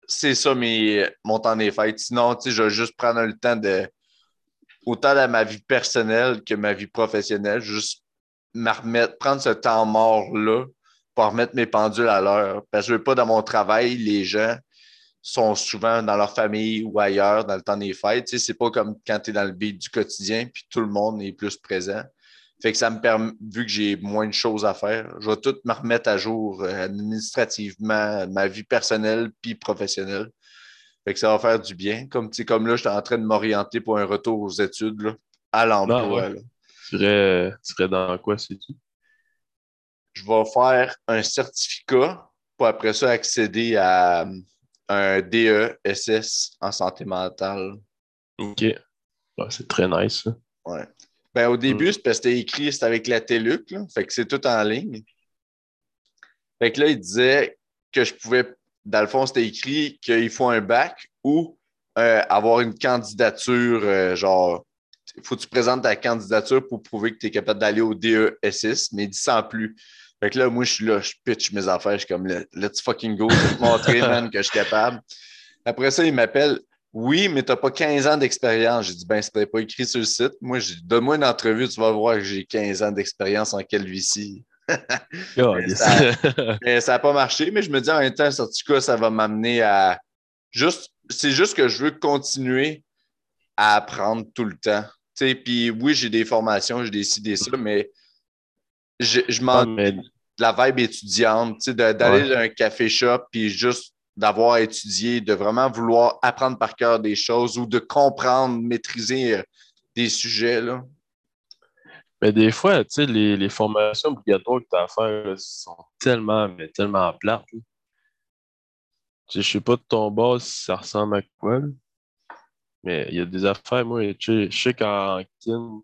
c'est ça mes, mon temps des fêtes. Sinon, tu sais, je vais juste prendre le temps de. Autant dans ma vie personnelle que ma vie professionnelle, juste remettre, prendre ce temps mort-là pour remettre mes pendules à l'heure. Parce que je veux pas dans mon travail, les gens sont souvent dans leur famille ou ailleurs dans le temps des fêtes. Tu sais, c'est pas comme quand tu es dans le beat du quotidien, puis tout le monde est plus présent. Fait que ça me permet, vu que j'ai moins de choses à faire, je vais tout me remettre à jour euh, administrativement, ma vie personnelle puis professionnelle. Fait que ça va faire du bien. Comme, comme là, je suis en train de m'orienter pour un retour aux études, là, à l'emploi. Ouais. Tu serais, tu serais dans quoi, c'est tout? Je vais faire un certificat pour après ça accéder à euh, un DESS en santé mentale. OK. Ouais, c'est très nice. Ouais. Ben, au début, Mm. c'est parce que c'était écrit, c'était avec la TELUC, là. Fait que c'est tout en ligne. Fait que là, il disait que je pouvais, dans le fond, c'était écrit qu'il faut un bac ou euh, avoir une candidature, euh, genre, il faut que tu présentes ta candidature pour prouver que tu es capable d'aller au DESS, mais il dit sans plus. Fait que là, moi, je suis là, je pitch mes affaires, je suis comme, let's fucking go, je vais te montrer, man, que je suis capable. Après ça, il m'appelle, oui, mais tu n'as pas 15 ans d'expérience. J'ai dit, ben, c'était pas écrit sur le site. Moi, j'ai dit, donne-moi une entrevue, tu vas voir que j'ai 15 ans d'expérience en calvitie. Mais yes. ça- Mais ça n'a pas marché, mais je me dis en même temps, en tout cas, ça va m'amener à. Juste, c'est juste que je veux continuer à apprendre tout le temps. Puis oui, j'ai des formations, j'ai décidé ça, mais je, je m'en mais de la vibe étudiante, tu sais, de- d'aller Ouais. dans un café shop puis juste d'avoir étudié, de vraiment vouloir apprendre par cœur des choses ou de comprendre, maîtriser euh, des sujets. Là. Mais des fois, tu sais, les, les formations obligatoires que tu as à faire là, sont tellement, mais tellement plates. Je sais pas de ton bas si ça ressemble à quoi. Mais il y a des affaires, moi, je sais qu'en kin,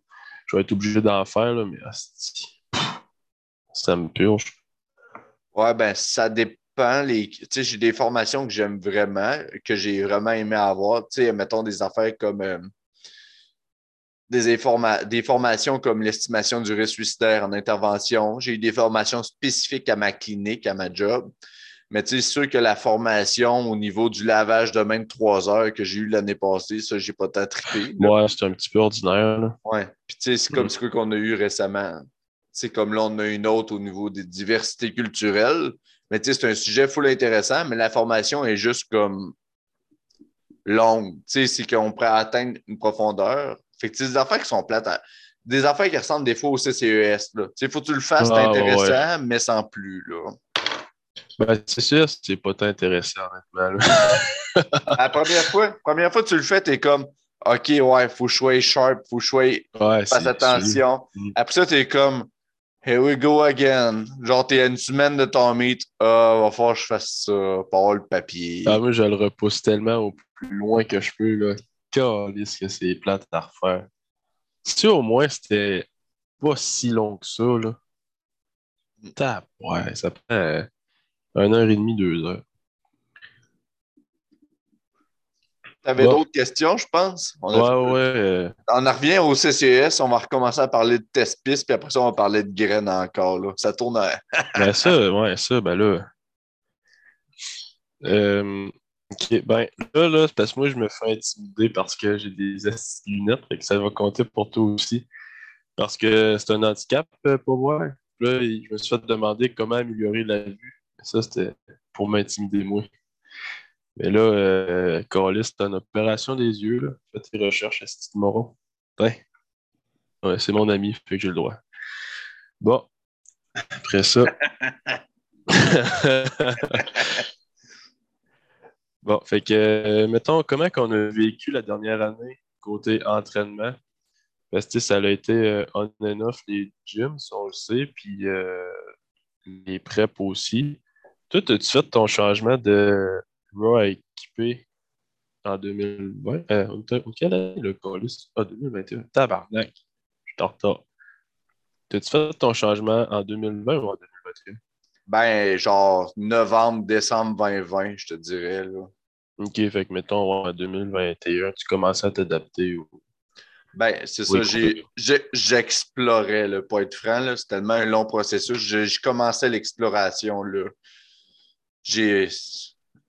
je vais être obligé d'en faire, là, mais ça me purge. Ouais, ben ça dépend. Les... Tu sais, j'ai des formations que j'aime vraiment, que j'ai vraiment aimé avoir. Tu sais, mettons des affaires comme euh, des, des formations comme l'estimation du risque suicidaire en intervention. J'ai eu des formations spécifiques à ma clinique, à ma job. Mais tu sais, c'est sûr que la formation au niveau du lavage de main de trois heures que j'ai eu l'année passée, ça, j'ai pas tant trippé. là. Ouais, c'est un petit peu ordinaire. là. Ouais. Puis tu sais, c'est comme Mm. ce qu'on a eu récemment. C'est comme là, on a une autre au niveau des diversités culturelles. Mais tu sais, c'est un sujet full intéressant, mais la formation est juste comme longue. Tu sais, c'est qu'on pourrait atteindre une profondeur. Fait que des affaires qui sont plates. à- Des affaires qui ressemblent des fois au CCES. Tu sais, faut que tu le fasses, c'est Ah, ouais, intéressant, mais sans plus. Là. Ben, c'est sûr, c'est pas tant intéressant, honnêtement. La première fois, première fois que tu le fais, tu es comme OK, ouais, faut que je sois sharp, faut que je sois Ouais, Fasse c'est attention. Mm. Après ça, tu es comme Here we go again. Genre, t'es à une semaine de ton meet. Ah, va falloir que je fasse ça. Pas le papier. Ah, moi, je le repousse tellement au plus loin que je peux, là. Calisse que c'est plate à refaire. Si au moins c'était pas si long que ça, là. Tap, ouais, ça prend une heure et demie, deux heures. T'avais d'autres questions, je pense? On ouais, ouais. Euh, on en revient au CCS, on va recommencer à parler de test piste, puis après ça, on va parler de graines encore. Là. Ça tourne à. ben ça, ouais, ça, ben là. Euh, ok, ben là, là, c'est parce que moi, je me fais intimider parce que j'ai des lunettes, et que ça va compter pour toi aussi. Parce que c'est un handicap euh, pour moi. Là, je me suis fait demander comment améliorer la vue. Ça, c'était pour m'intimider moi. Mais là, euh, Carlis, c'est une opération des yeux. Là. Fais tes recherches à Moron. Ouais. ouais c'est mon ami, fait que j'ai le droit. Bon. Après ça. bon, fait que, euh, mettons, comment qu'on a vécu la dernière année côté entraînement? Parce que ça a été euh, on and off les gyms, on le sait, puis euh, les preps aussi. Toi, as-tu fait ton changement de Raw équipé en 2020? Euh, quelle année le colis? Ah, 2021. Tabarnak. Je suis en retard. T'as-tu fait ton changement en 2020 ou en 2021? Ben, genre novembre, décembre 2020, je te dirais. Là. OK, fait que mettons en 2021, tu commençais à t'adapter ou. Ben, c'est ça. J'explorais, le pour être franc. C'est tellement un long processus. Je, commençais l'exploration. J'ai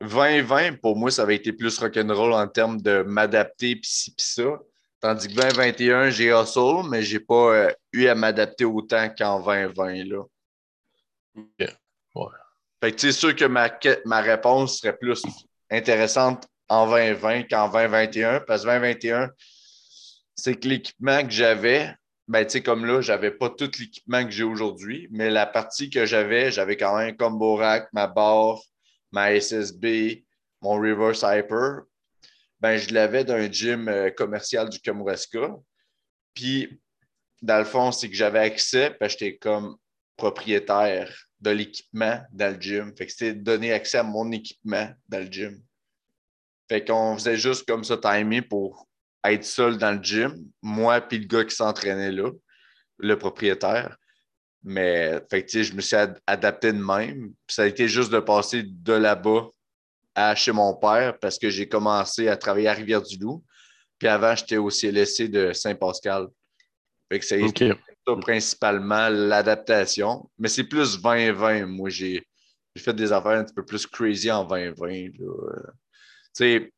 2020, pour moi, ça avait été plus rock'n'roll en termes de m'adapter pis ci pis ça. Tandis que 2021, j'ai hustle, mais j'ai pas euh, eu à m'adapter autant qu'en 2020. Là. Ouais. Fait que c'est sûr que ma, ma réponse serait plus intéressante en 2020 qu'en 2021, parce que 2021, c'est que l'équipement que j'avais, ben, tu sais, comme là, j'avais pas tout l'équipement que j'ai aujourd'hui, mais la partie que j'avais, j'avais quand même combo rack, ma barre, ma SSB, mon reverse hyper, ben, je l'avais d'un gym euh, commercial du Kamouraska. Puis, dans le fond, c'est que j'avais accès, parce que j'étais comme propriétaire de l'équipement dans le gym. Fait que c'était donner accès à mon équipement dans le gym. Fait qu'on faisait juste comme ça timer pour être seul dans le gym, moi puis le gars qui s'entraînait là, le propriétaire. Mais fait je me suis adapté de même. ça a été juste de passer de là-bas à chez mon père parce que j'ai commencé à travailler à Rivière-du-Loup. Puis avant, j'étais au CLSC de Saint-Pascal. Fait que c'est ça principalement l'adaptation. Mais c'est plus 2020. Moi, j'ai fait des affaires un petit peu plus crazy en 2020. Tu sais,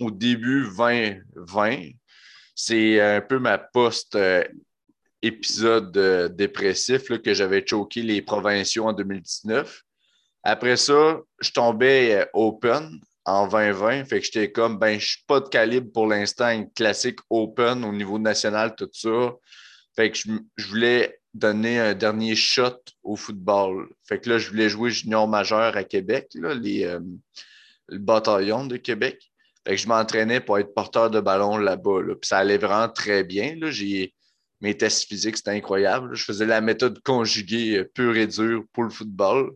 au début 2020, c'est un peu ma post euh, épisode euh, dépressif que j'avais choqué les provinciaux en 2019. Après ça, je tombais euh, open en 2020. Fait que j'étais comme, ben, je suis pas de calibre pour l'instant, une classique open au niveau national, tout ça. Fait que je, voulais donner un dernier shot au football. Fait que là, je voulais jouer junior majeur à Québec, les, le bataillon de Québec. Que je m'entraînais pour être porteur de ballon là-bas. Puis ça allait vraiment très bien. Là. Mes tests physiques, c'était incroyable. Je faisais la méthode conjuguée euh, pure et dure pour le football.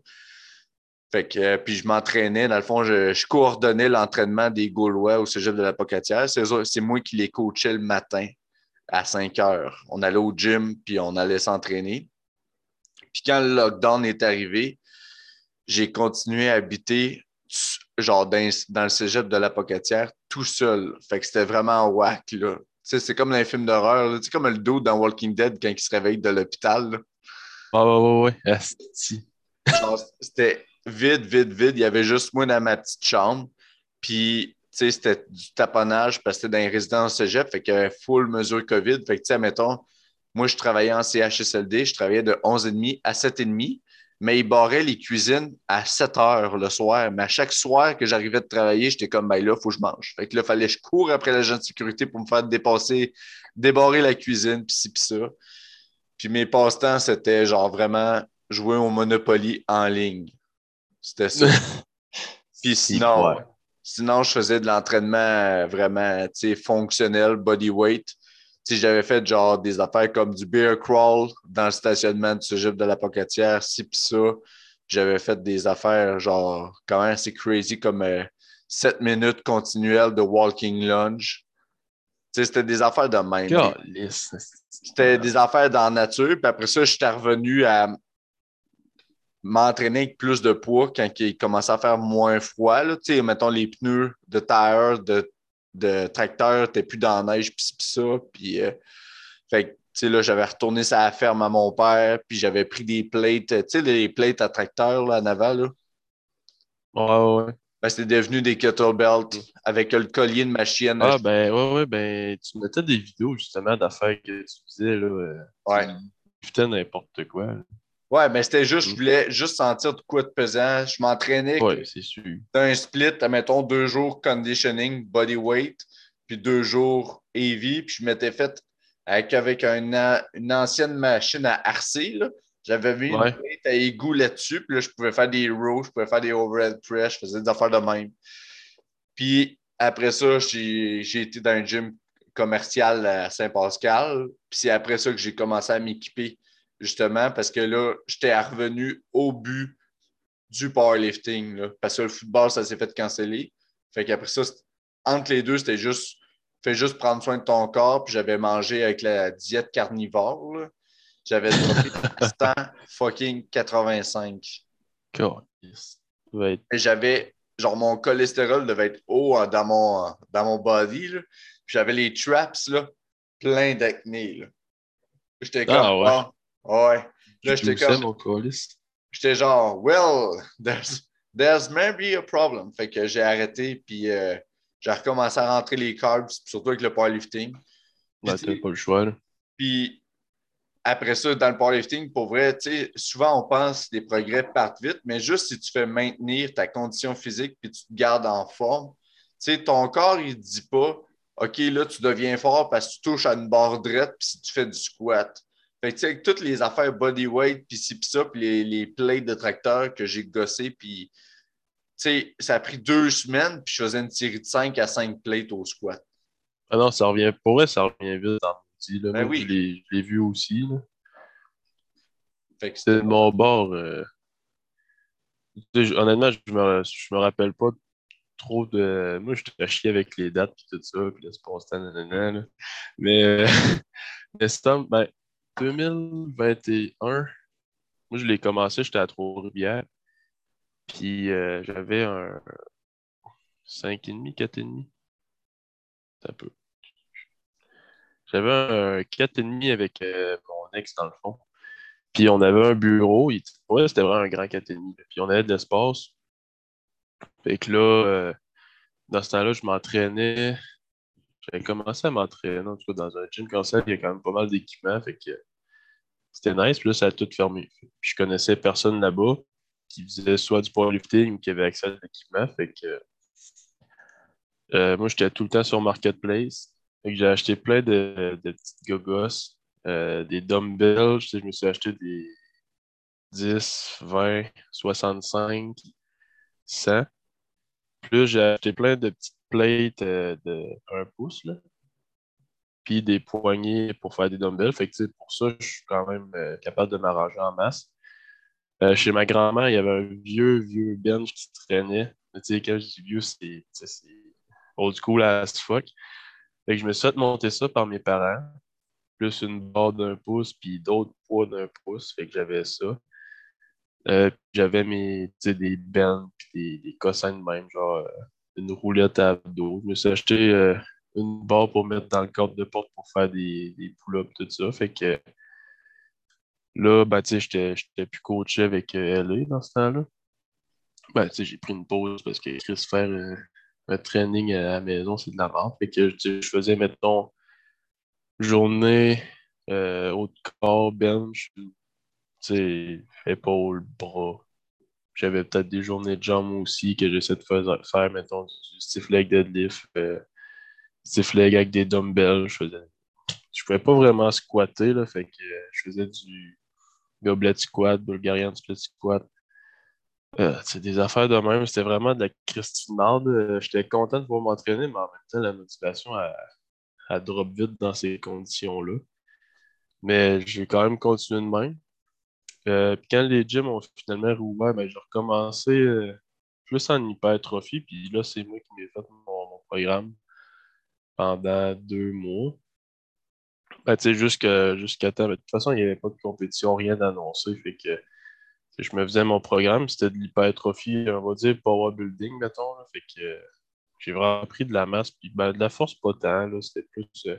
Fait que, euh, puis je m'entraînais, dans le fond, je, coordonnais l'entraînement des Gaulois au cégep de la Pocatière. C'est moi qui les coachais le matin à 5 heures. On allait au gym, puis on allait s'entraîner. Puis quand le lockdown est arrivé, j'ai continué à habiter genre dans, le cégep de la Pocatière tout seul. Fait que c'était vraiment whack, là. C'est comme dans les films d'horreur. C'est comme le dos dans Walking Dead quand il se réveille de l'hôpital. Ah ouais, ouais, ouais. C'était vide, vide, vide. Il y avait juste moi dans ma petite chambre. Puis, tu sais, c'était du taponnage parce que c'était dans les résidences cégep. Fait qu'il y avait full mesure COVID. Fait que, tu sais, mettons, moi, je travaillais en CHSLD. Je travaillais de 11h30 à 7h30 mais il barrait les cuisines à 7 heures le soir. Mais à chaque soir que j'arrivais de travailler, j'étais comme, ben là, il faut que je mange. Fait que là, il fallait que je cours après l'agent de sécurité pour me faire dépasser, débarrer la cuisine, puis ci, puis ça. Puis mes passe-temps, c'était genre vraiment jouer au Monopoly en ligne. C'était ça. puis sinon, sinon, je faisais de l'entraînement vraiment fonctionnel, body weight. Si j'avais fait genre des affaires comme du beer crawl dans le stationnement du Cégep de la Pocatière, ci pis ça. J'avais fait des affaires genre quand même assez crazy comme 7 euh, minutes continuelles de walking lunge. C'était des affaires de même. C'était des affaires dans la nature. Puis après ça, j'étais revenu à m'entraîner avec plus de poids quand il commençait à faire moins froid. Là. Mettons les pneus de tire, de de tracteur, t'es plus dans la neige, puis ça. Puis, euh, fait tu sais, là, j'avais retourné sa ferme à mon père, puis j'avais pris des plates, tu sais, des plates à tracteur, là, à Naval, là. Ouais, ouais. Ben, c'était devenu des kettlebells avec le collier de ma chienne. Ah, ben, ouais, ouais, ben, tu mettais des vidéos, justement, d'affaires que tu faisais, là. Euh, ouais. Tu n'importe quoi. Ouais, mais c'était juste, je voulais juste sentir de quoi de pesant. Je m'entraînais. Ouais, c'est sûr. un split, mettons deux jours conditioning, body weight, puis deux jours heavy, puis je m'étais fait avec, avec une ancienne machine à RC, J'avais mis une plate à égout là-dessus, puis là, je pouvais faire des rows, je pouvais faire des overhead press, je faisais des affaires de même. Puis après ça, j'ai été dans un gym commercial à Saint-Pascal. Puis c'est après ça que j'ai commencé à m'équiper justement, parce que là, j'étais revenu au but du powerlifting. Là, parce que le football, ça s'est fait canceller. Fait qu'après ça, entre les deux, c'était juste fais juste prendre soin de ton corps. Puis j'avais mangé avec la diète carnivore. J'avais droppé 100 fucking 85. Et j'avais, genre, mon cholestérol devait être haut dans mon, dans mon body. J'avais les traps là, plein d'acné. J'étais ah, comme, ah, ouais. Ah, Ouais. Là, j'étais comme. J'étais genre, well, there's, there's maybe a problem. Fait que j'ai arrêté, puis euh, j'ai recommencé à rentrer les carbs, surtout avec le powerlifting. Ouais, t'as pas le choix, là. Puis après ça, dans le powerlifting, pour vrai, tu sais, souvent on pense que les progrès partent vite, mais juste si tu fais maintenir ta condition physique puis tu te gardes en forme, tu sais, ton corps, il ne dit pas, OK, là, tu deviens fort parce que tu touches à une barre droite puis si tu fais du squat. Fait que, avec toutes les affaires bodyweight, puis ci, puis ça, puis les, les plates de tracteur que j'ai gossé, puis ça a pris deux semaines, puis je faisais une série de 5 à 5 plates au squat. Ah non, ça revient, pour vrai, ça revient vite dans le ben oui. Je l'ai vu aussi. Là. Fait que c'était mon bord. Euh, honnêtement, je me, je me rappelle pas trop de. Moi, je te chier avec les dates et tout ça, puis là, pas nanana, Mais, euh... mais ben, 2021, moi, je l'ai commencé, j'étais à Trois-Rivières. Puis euh, j'avais un 5,5, 4,5. C'est un peu. J'avais un 4,5 avec euh, mon ex dans le fond. Puis on avait un bureau. Ouais, c'était vraiment un grand 4,5. Puis on avait de l'espace. Fait que là, euh, dans ce temps-là, je m'entraînais j'avais commencé à m'entraîner, dans un gym comme ça, il y a quand même pas mal d'équipements, fait que c'était nice, puis là, ça a tout fermé. Puis je connaissais personne là-bas qui faisait soit du powerlifting ou qui avait accès à l'équipement, fait que euh, moi, j'étais tout le temps sur Marketplace. j'ai acheté plein de, petites gogos, euh, des dumbbells. Je, me suis acheté des 10, 20, 65, 100. Plus j'ai acheté plein de petites plates euh, de 1 pouce, là. Puis des poignées pour faire des dumbbells. Pour ça, je suis quand même euh, capable de m'arranger en masse. Euh, chez ma grand-mère, il y avait un vieux, vieux bench qui traînait. Quand je dis vieux, c'est old school as fuck. Fait que je me suis fait monter ça par mes parents, plus une barre d'un pouce, puis d'autres poids d'un pouce. Fait que j'avais ça. j'avais mes, des bennes, puis des, des cossins de même, genre une roulette à dos. Je me suis acheté euh, une barre pour mettre dans le cadre de porte pour faire des, des pull-ups, tout ça. Fait que là, ben, tu j'étais plus coaché avec euh, LA dans ce temps-là. Ben, j'ai pris une pause parce que Chris faire euh, un training à la maison, c'est de la merde. Fait que je faisais, mettons, journée, haut de corps, bench, épaule, bras, j'avais peut-être des journées de jambes aussi que j'essaie de faire, faire, mettons, du stiff leg deadlift, euh, stiff leg avec des dumbbells. Je faisais. Je pouvais pas vraiment squatter, là, fait que euh, je faisais du goblet squat, Bulgarian split squat. Euh, c'est des affaires de même. C'était vraiment de la Christine Marde. J'étais content de pouvoir m'entraîner, mais en même temps, la motivation, elle drop vite dans ces conditions-là. Mais j'ai quand même continué de même. Euh, puis quand les gyms ont finalement rouvert, ben, j'ai recommencé euh, plus en hypertrophie. Puis là, c'est moi qui m'ai fait mon, programme pendant deux mois. Ben, jusqu'à temps. de toute façon, il n'y avait pas de compétition, rien d'annoncé. Fait que je me faisais mon programme, c'était de l'hypertrophie, on va dire power building, mettons. Fait que j'ai vraiment pris de la masse, puis ben, de la force pas tant, c'était plus. Euh,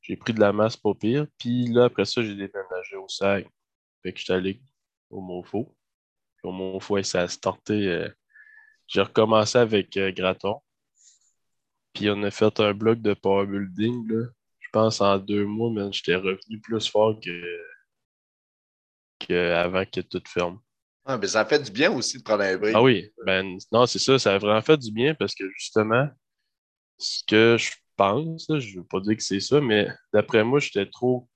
j'ai pris de la masse pas pire, puis là, après ça, j'ai déménagé au SAG. Fait que j'étais allé au. Puis au Monfo, ça a starté. Euh, j'ai recommencé avec euh, Graton. Puis on a fait un bloc de power building, là. Je pense en deux mois, mais j'étais revenu plus fort que avant que tout ferme. Ah, mais ça fait du bien aussi de prendre un break. Ah oui, ben non, c'est ça, ça a vraiment fait du bien parce que justement, ce que je pense, je ne veux pas dire que c'est ça, mais d'après moi, j'étais trop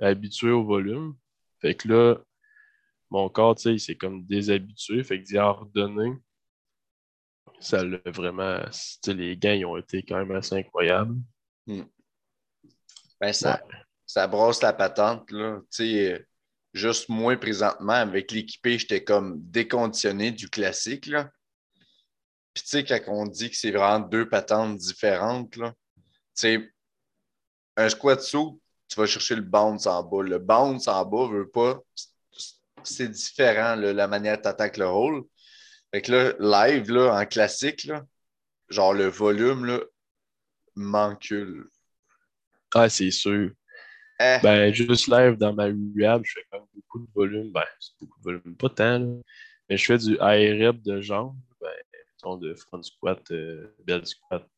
habitué au volume. Fait que là, mon corps, tu sais, il s'est comme déshabitué. Fait que d'y en redonner, ça l'a vraiment. Les gains, ils ont été quand même assez incroyables. Hmm. Ben, ça, ça brosse la patente, là. Tu sais, juste moi présentement, avec l'équipé, j'étais comme déconditionné du classique, là. Puis tu sais, quand on dit que c'est vraiment deux patentes différentes, là, tu sais, un squat sous, tu vas chercher le bounce en bas. Le bounce en bas veut pas. C'est différent, la manière tu attaques le rôle. Fait que là, live, là, en classique, là, genre le volume, là, mancule. Ah, c'est sûr. Eh. Ben, juste live dans ma rehab, je fais quand même beaucoup de volume. Ben, c'est beaucoup de volume, pas tant, là. Mais je fais du high rep de jambes, ben, mettons de front squat, euh, bed squat,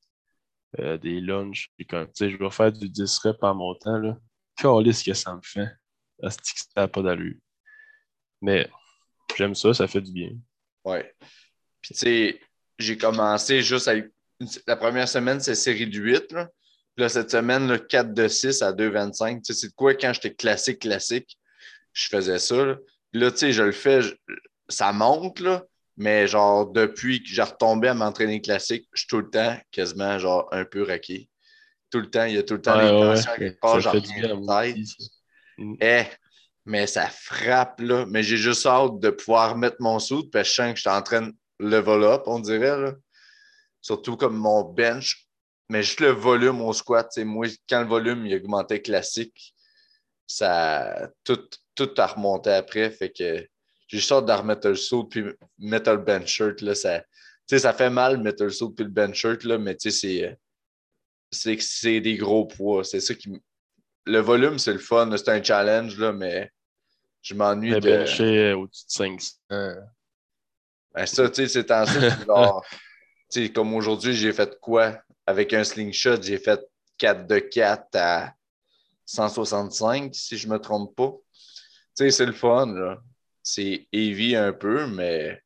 euh, des lunges. Et quand, je vais faire du 10 reps en montant, là. ce que ça me fait. Ça n'a pas d'allure. Mais j'aime ça, ça fait du bien. Ouais. Puis, tu sais, j'ai commencé juste avec. La première semaine, c'est série du 8. Là. Puis là, cette semaine, là, 4 de 6 à 2,25. Tu sais, c'est de quoi quand j'étais classique, classique, je faisais ça. Là, Puis là tu sais, je le fais, ça monte, là. Mais genre, depuis que j'ai retombé à m'entraîner classique, je suis tout le temps quasiment genre un peu raqué. Tout le temps, il y a tout le temps des tensions quelque part, genre mm. Eh, mais ça frappe là. Mais j'ai juste hâte de pouvoir mettre mon soude parce que je sens que je suis en train de level up, on dirait. Là. Surtout comme mon bench. Mais juste le volume au squat, moi, quand le volume il augmentait classique, ça tout, tout a remonté après. Fait que j'ai juste hâte de remettre le saut puis mettre le bench shirt. Là, ça, ça fait mal mettre le saut puis le bench shirt, là, mais c'est, c'est, des gros poids. C'est ça qui. Le volume, c'est le fun. C'est un challenge, là, mais je m'ennuie de. bencher au-dessus de 500. Ben, ça, tu sais, c'est en ça. comme aujourd'hui, j'ai fait quoi? Avec un slingshot, j'ai fait 4 de 4 à 165, si je ne me trompe pas. Tu sais, c'est le fun, là c'est heavy un peu, mais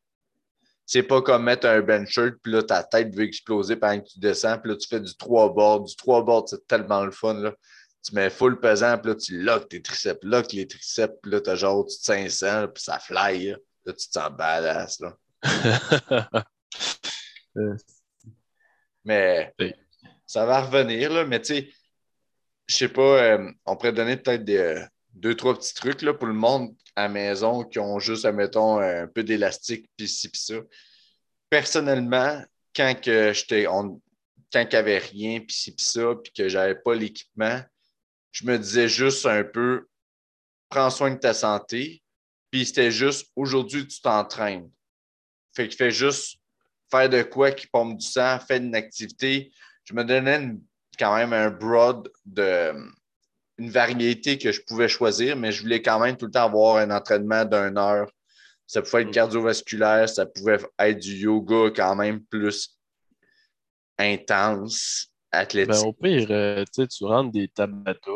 c'est pas comme mettre un bench shirt, puis là, ta tête veut exploser pendant que tu descends, puis là, tu fais du 3 bords. Du 3 bords, c'est tellement le fun, là. Tu mets full pesant, puis là, tu lock tes triceps, lock les triceps, puis là, t'as genre du 500, puis ça fly, là. là. tu te sens badass, là. mais ça va revenir, là, mais tu sais, je sais pas, euh, on pourrait donner peut-être des, euh, deux, trois petits trucs là, pour le monde à maison qui ont juste, admettons, un peu d'élastique, puis ci, puis ça. Personnellement, quand que j'étais, quand qu'il n'y avait rien, puis ci, puis ça, puis que j'avais pas l'équipement, je me disais juste un peu, prends soin de ta santé, puis c'était juste, aujourd'hui, tu t'entraînes. Fait que fais juste faire de quoi qui pompe du sang, fais une activité. Je me donnais quand même un broad de, une variété que je pouvais choisir, mais je voulais quand même tout le temps avoir un entraînement d'une heure. Ça pouvait être mm. cardiovasculaire, ça pouvait être du yoga quand même plus intense, athlétique. Ben, au pire, euh, tu rentres des tabata,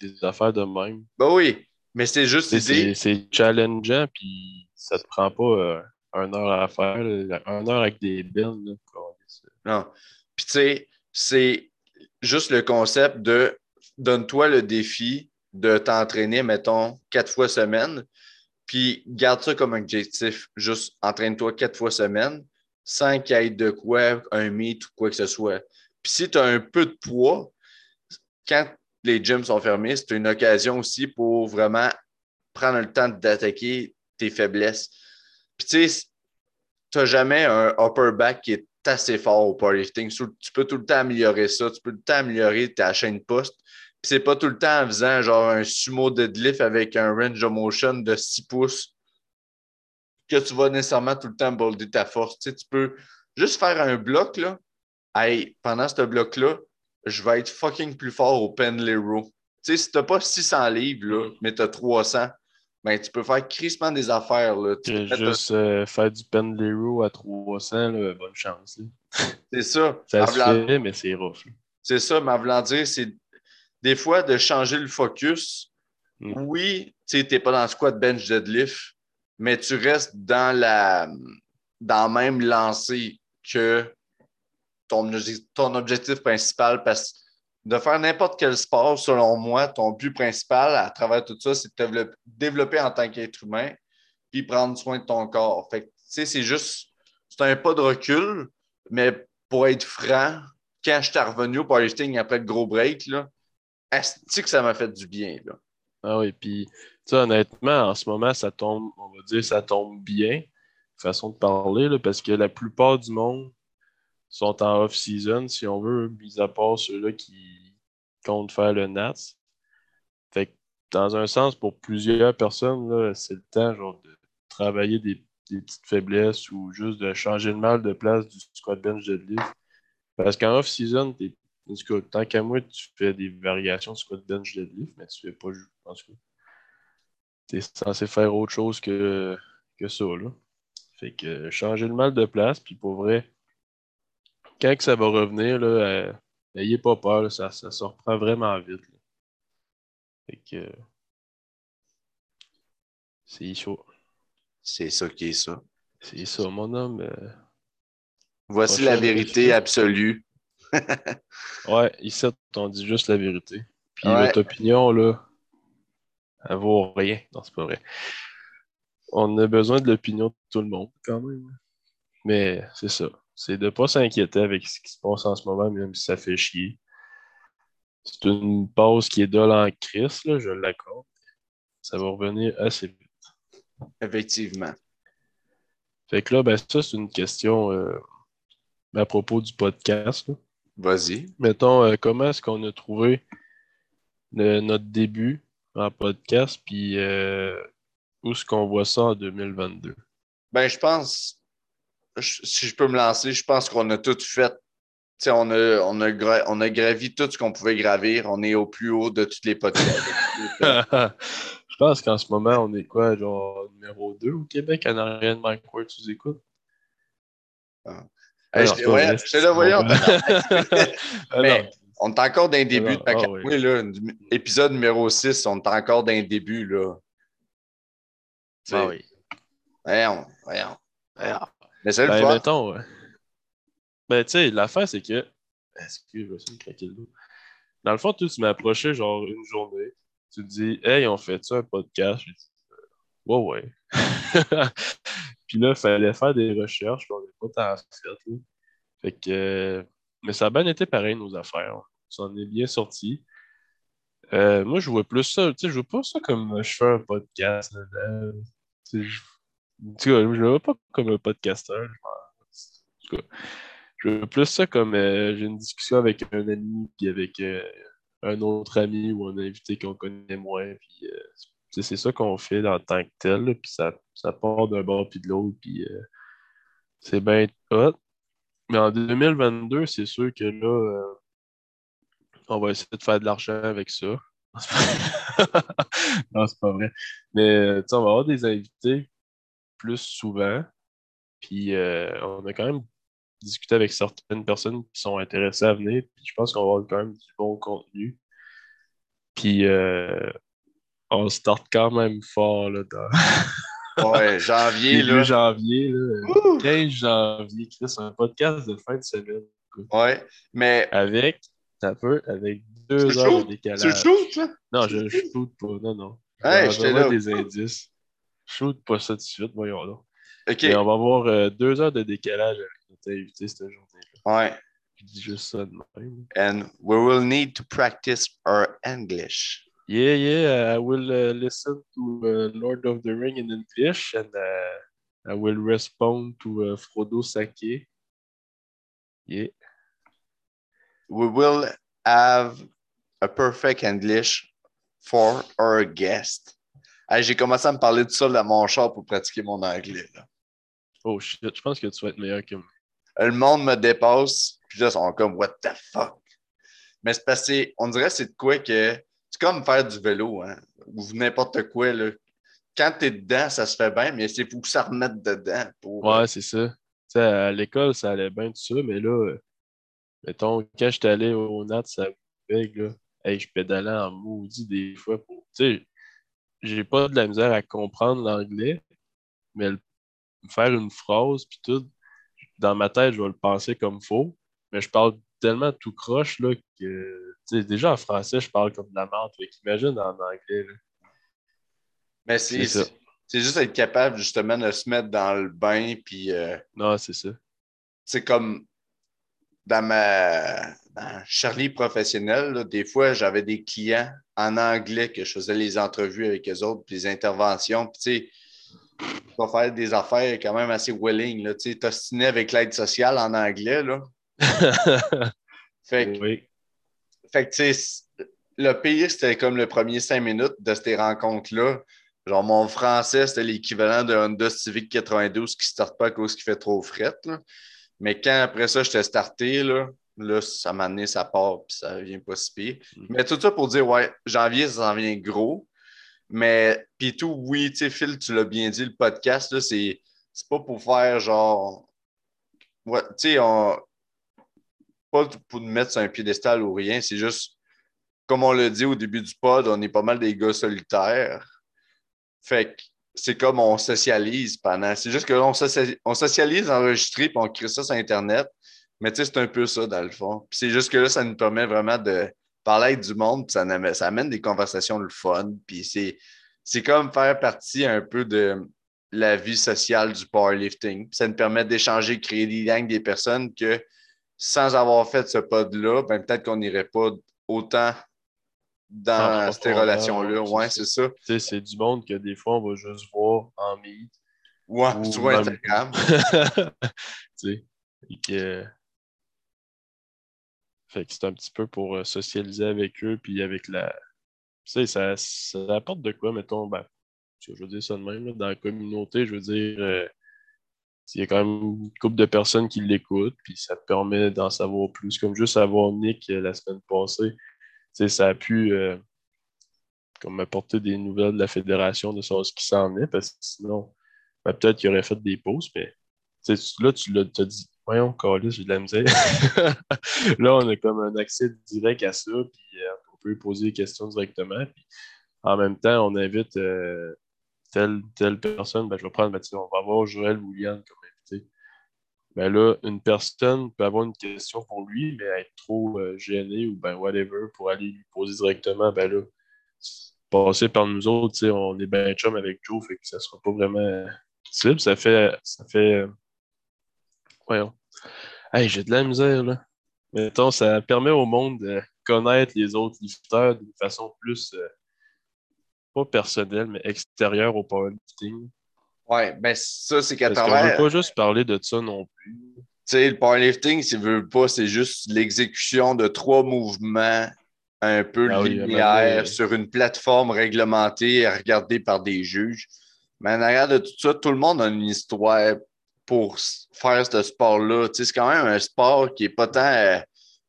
des affaires de même. Ben oui, mais c'est juste C'est challengeant, puis ça te prend pas euh, une heure à faire, une heure avec des billes. Non. Puis tu sais, c'est juste le concept de donne-toi le défi de t'entraîner, mettons, quatre fois semaine, puis garde ça comme objectif. Juste entraîne-toi quatre fois semaine sans qu'il y ait de quoi, un mythe ou quoi que ce soit. Puis si tu as un peu de poids, quand les gyms sont fermés, c'est une occasion aussi pour vraiment prendre le temps d'attaquer tes faiblesses. Puis tu sais, tu n'as jamais un upper back qui est assez fort au powerlifting. Tu peux tout le temps améliorer ça. Tu peux tout le temps améliorer ta chaîne poste. C'est pas tout le temps en faisant genre un sumo deadlift avec un range of motion de 6 pouces que tu vas nécessairement tout le temps bolder ta force. Tu, sais, tu peux juste faire un bloc, là. Hey, pendant ce bloc-là, je vais être fucking plus fort au pendlay row. Tu sais, si t'as pas 600 livres, là, mm. mais tu as 300, ben, tu peux faire crissement des affaires. Là. Tu peux juste euh, faire du pendlay row à 300, là, bonne chance. C'est ça. Ça se fait, mais c'est rough. C'est ça, mais en dire, c'est des fois de changer le focus. Mm. Oui, tu t'es pas dans le squat bench deadlift, mais tu restes dans la dans le même lancée que ton, ton objectif principal parce que de faire n'importe quel sport, selon moi, ton but principal à travers tout ça, c'est de te développer en tant qu'être humain puis prendre soin de ton corps. Fait tu sais, c'est juste, c'est un pas de recul, mais pour être franc, quand je suis revenu au powerlifting après le gros break, là, est-ce que ça m'a fait du bien? Ah oui, puis, tu honnêtement, en ce moment, ça tombe, on va dire, ça tombe bien, façon de parler, là, parce que la plupart du monde sont en off-season, si on veut, mis à part ceux-là qui comptent faire le NATS. Fait que, dans un sens, pour plusieurs personnes, c'est le temps genre, de travailler des, petites faiblesses ou juste de changer le mal de place du squat bench deadlift. Parce qu'en off-season, tant qu'à moi, tu fais des variations de squat bench deadlift, mais tu fais pas, en tout tu es censé faire autre chose que, que ça, là. Fait que changer le mal de place, puis pour vrai, quand que ça va revenir, là, n'ayez pas peur, ça, ça se reprend vraiment vite. Fait que c'est chaud. C'est ça qui est ça. C'est ça, mon homme. Euh, Voici la vérité absolue. Ouais, ici, on dit juste la vérité. Puis votre opinion, là, elle vaut rien. Non, c'est pas vrai. On a besoin de l'opinion de tout le monde, quand même. Mais c'est ça c'est de ne pas s'inquiéter avec ce qui se passe en ce moment, même si ça fait chier. C'est une pause qui est de en crise, là, je l'accorde. Ça va revenir assez vite. Effectivement. Fait que là, ben, ça, c'est une question euh, à propos du podcast. Vas-y. Mettons, euh, comment est-ce qu'on a trouvé notre début en podcast, puis euh, où est-ce qu'on voit ça en 2022? Ben, je pense si je peux me lancer, je pense qu'on a tout fait. on a, on, a on a gravi tout ce qu'on pouvait gravir. On est au plus haut de toutes les podcasts. je pense qu'en ce moment, on est quoi, genre numéro 2 au Québec en arrière de Mike Ward, tu écoutes? Ah. Je te le voyons. Mais on est encore dans les débuts de ah, oui. là, épisode numéro 6, on est encore dans les débuts. Là. Ah oui. Voyons, voyons. voyons. Mais c'est le ben, mettons, Ben, tu sais, l'affaire, c'est que. Est-ce que je vais essayer de craquer le dos? Dans le fond, tu m'as approché genre une journée. Tu te dis, hey, on fait ça un podcast? Je dis, ouais, ouais. Puis là, il fallait faire des recherches, on n'est pas tant fait. Fait que. Mais ça a bien été pareil, nos affaires. Ça en est bien sorti. Euh, moi, je vois plus ça, je vois pas ça comme je fais un podcast. Je ne vois pas comme un podcasteur. Je veux plus ça comme euh, j'ai une discussion avec un ami, puis avec euh, un autre ami ou un invité qu'on connaît moins. Euh, c'est ça qu'on fait en tant que tel. puis ça, ça part d'un bord puis de l'autre. Puis c'est bien. Mais en 2022, c'est sûr que là, on va essayer de faire de l'argent avec ça. non, c'est pas vrai. Mais on va avoir des invités plus souvent. Puis euh, on a quand même discuté avec certaines personnes qui sont intéressées à venir. Puis je pense qu'on va avoir quand même du bon contenu. Puis euh, on start quand même fort là, dans. ouais, janvier, là. janvier, là. 15 janvier, Chris, un podcast de fin de semaine. Ouais, mais. Avec, ça peut, avec deux heures de décalage. Tu shootes, là? Non, je shoot? pas, non, non. Hey, j'étais là. des indices shoot pas ça tout de suite, voyons là. OK. on va avoir euh, deux heures de décalage avec notre invité cette journée-là. Ouais. Il dit juste ça de même. And we will need to practice our English. Yeah, yeah, I will uh, listen to uh, Lord of the Ring in English and uh, I will respond to uh, Frodo Sake. Yeah. We will have a perfect English for our guest. Hey, J'ai commencé à me parler de ça dans mon char pour pratiquer mon anglais. là. Oh shit, je pense que tu vas être meilleur que moi. Le monde me dépasse, puis là, ils sont comme What the fuck? Mais c'est passé, on dirait que c'est de quoi que. C'est comme faire du vélo, hein, ou n'importe quoi. Là. Quand t'es dedans, ça se fait bien, mais c'est pour que ça remette dedans. Pour... Ouais, c'est ça. Tu sais, à l'école, ça allait bien tout ça, mais là, euh, mettons, quand j'étais allé au NAT, ça big, là. Hey, je pédalais en maudit des fois pour. Tu sais, j'ai pas de la misère à comprendre l'anglais, mais le- faire une phrase, puis tout, dans ma tête, je vais le penser comme faux, mais je parle tellement tout croche, là, que. Déjà en français, je parle comme de la merde. Fait qu'imagine en anglais, là. Mais c'est juste être capable, justement, de se mettre dans le bain, puis. euh, Non, c'est ça. c'est comme dans ma dans Charlie professionnel, là, des fois, j'avais des clients en anglais que je faisais les entrevues avec eux autres, puis les interventions. Puis, tu sais, tu vas faire des affaires quand même assez willing. là, Tu sais, t'ostiner avec l'aide sociale en anglais. Là. Fait que, oui. Fait que, tu sais, le pire, c'était comme le premier cinq minutes de ces rencontres-là. Genre, mon français, c'était l'équivalent d'un Honda Civic 92 qui ne starte pas à cause qu'il fait trop fret. là. Mais quand après ça, j'étais starté, là, là, ça m'a amené sa part, puis ça vient pas si pire. Mm. Mais tout ça pour dire, ouais, janvier, ça s'en vient gros. Mais, puis tout, oui, tu sais, Phil, tu l'as bien dit, le podcast, là, c'est pas pour faire genre. Ouais, tu sais, on. Pas pour nous mettre sur un piédestal ou rien, c'est juste, comme on l'a dit au début du pod, on est pas mal des gars solitaires. Fait que c'est comme on socialise pendant. C'est juste que là, on, socia- on socialise enregistré puis on crée ça sur Internet. Mais tu sais, c'est un peu ça dans le fond. Puis c'est juste que là, ça nous permet vraiment de parler avec du monde, puis ça, amène- des conversations le fun. Puis c'est, c'est comme faire partie un peu de la vie sociale du powerlifting. Ça nous permet d'échanger, créer des liens avec des personnes que sans avoir fait ce pod-là, ben peut-être qu'on n'irait pas autant dans En ces profondeur, relations-là. ouais, Ouais, c'est ça. C'est du monde que des fois, on va juste voir en meet. Ouais, Ou sur Instagram. tu sais, et que... Fait que c'est un petit peu pour euh, socialiser avec eux, puis avec la... Tu sais, ça, ça apporte de quoi, mettons, ben, je veux dire ça de même, là, dans la communauté, je veux dire, euh, il y a quand même une couple de personnes qui l'écoutent, puis ça permet d'en savoir plus. Comme juste avoir Nick euh, la semaine passée, ça a pu euh, comme apporter des nouvelles de la fédération de savoir ce qui s'en est, parce que sinon, ben, peut-être qu'il aurait fait des pauses, mais là, tu l'as dit, voyons, Carlis, j'ai de la misère. là, on a comme un accès direct à ça, puis euh, on peut poser des questions directement. Puis en même temps, on invite euh, telle, telle personne, ben, je vais prendre, ben, on va avoir Joël ou Liane comme invité. Ben là, une personne peut avoir une question pour lui, mais être trop euh, gêné ou ben whatever pour aller lui poser directement, ben là, passer par nous autres, on est bien chum avec Joe, fait que ça sera pas vraiment possible. Ça fait, ça fait, euh, voyons. Hey, j'ai de la misère, là. Mettons, ça permet au monde de connaître les autres lifteurs d'une façon plus, euh, pas personnelle, mais extérieure au powerlifting. Ouais, ben ça, c'est qu'à Parce qu'on veut travers. pas juste parler de ça non plus. Tu sais, le powerlifting, s'il veut pas, c'est juste l'exécution de trois mouvements un peu Ah linéaires donné- sur une plateforme réglementée regardée par des juges. Mais en arrière de tout ça, tout le monde a une histoire pour faire ce sport-là. Tu sais, c'est quand même un sport qui est pas tant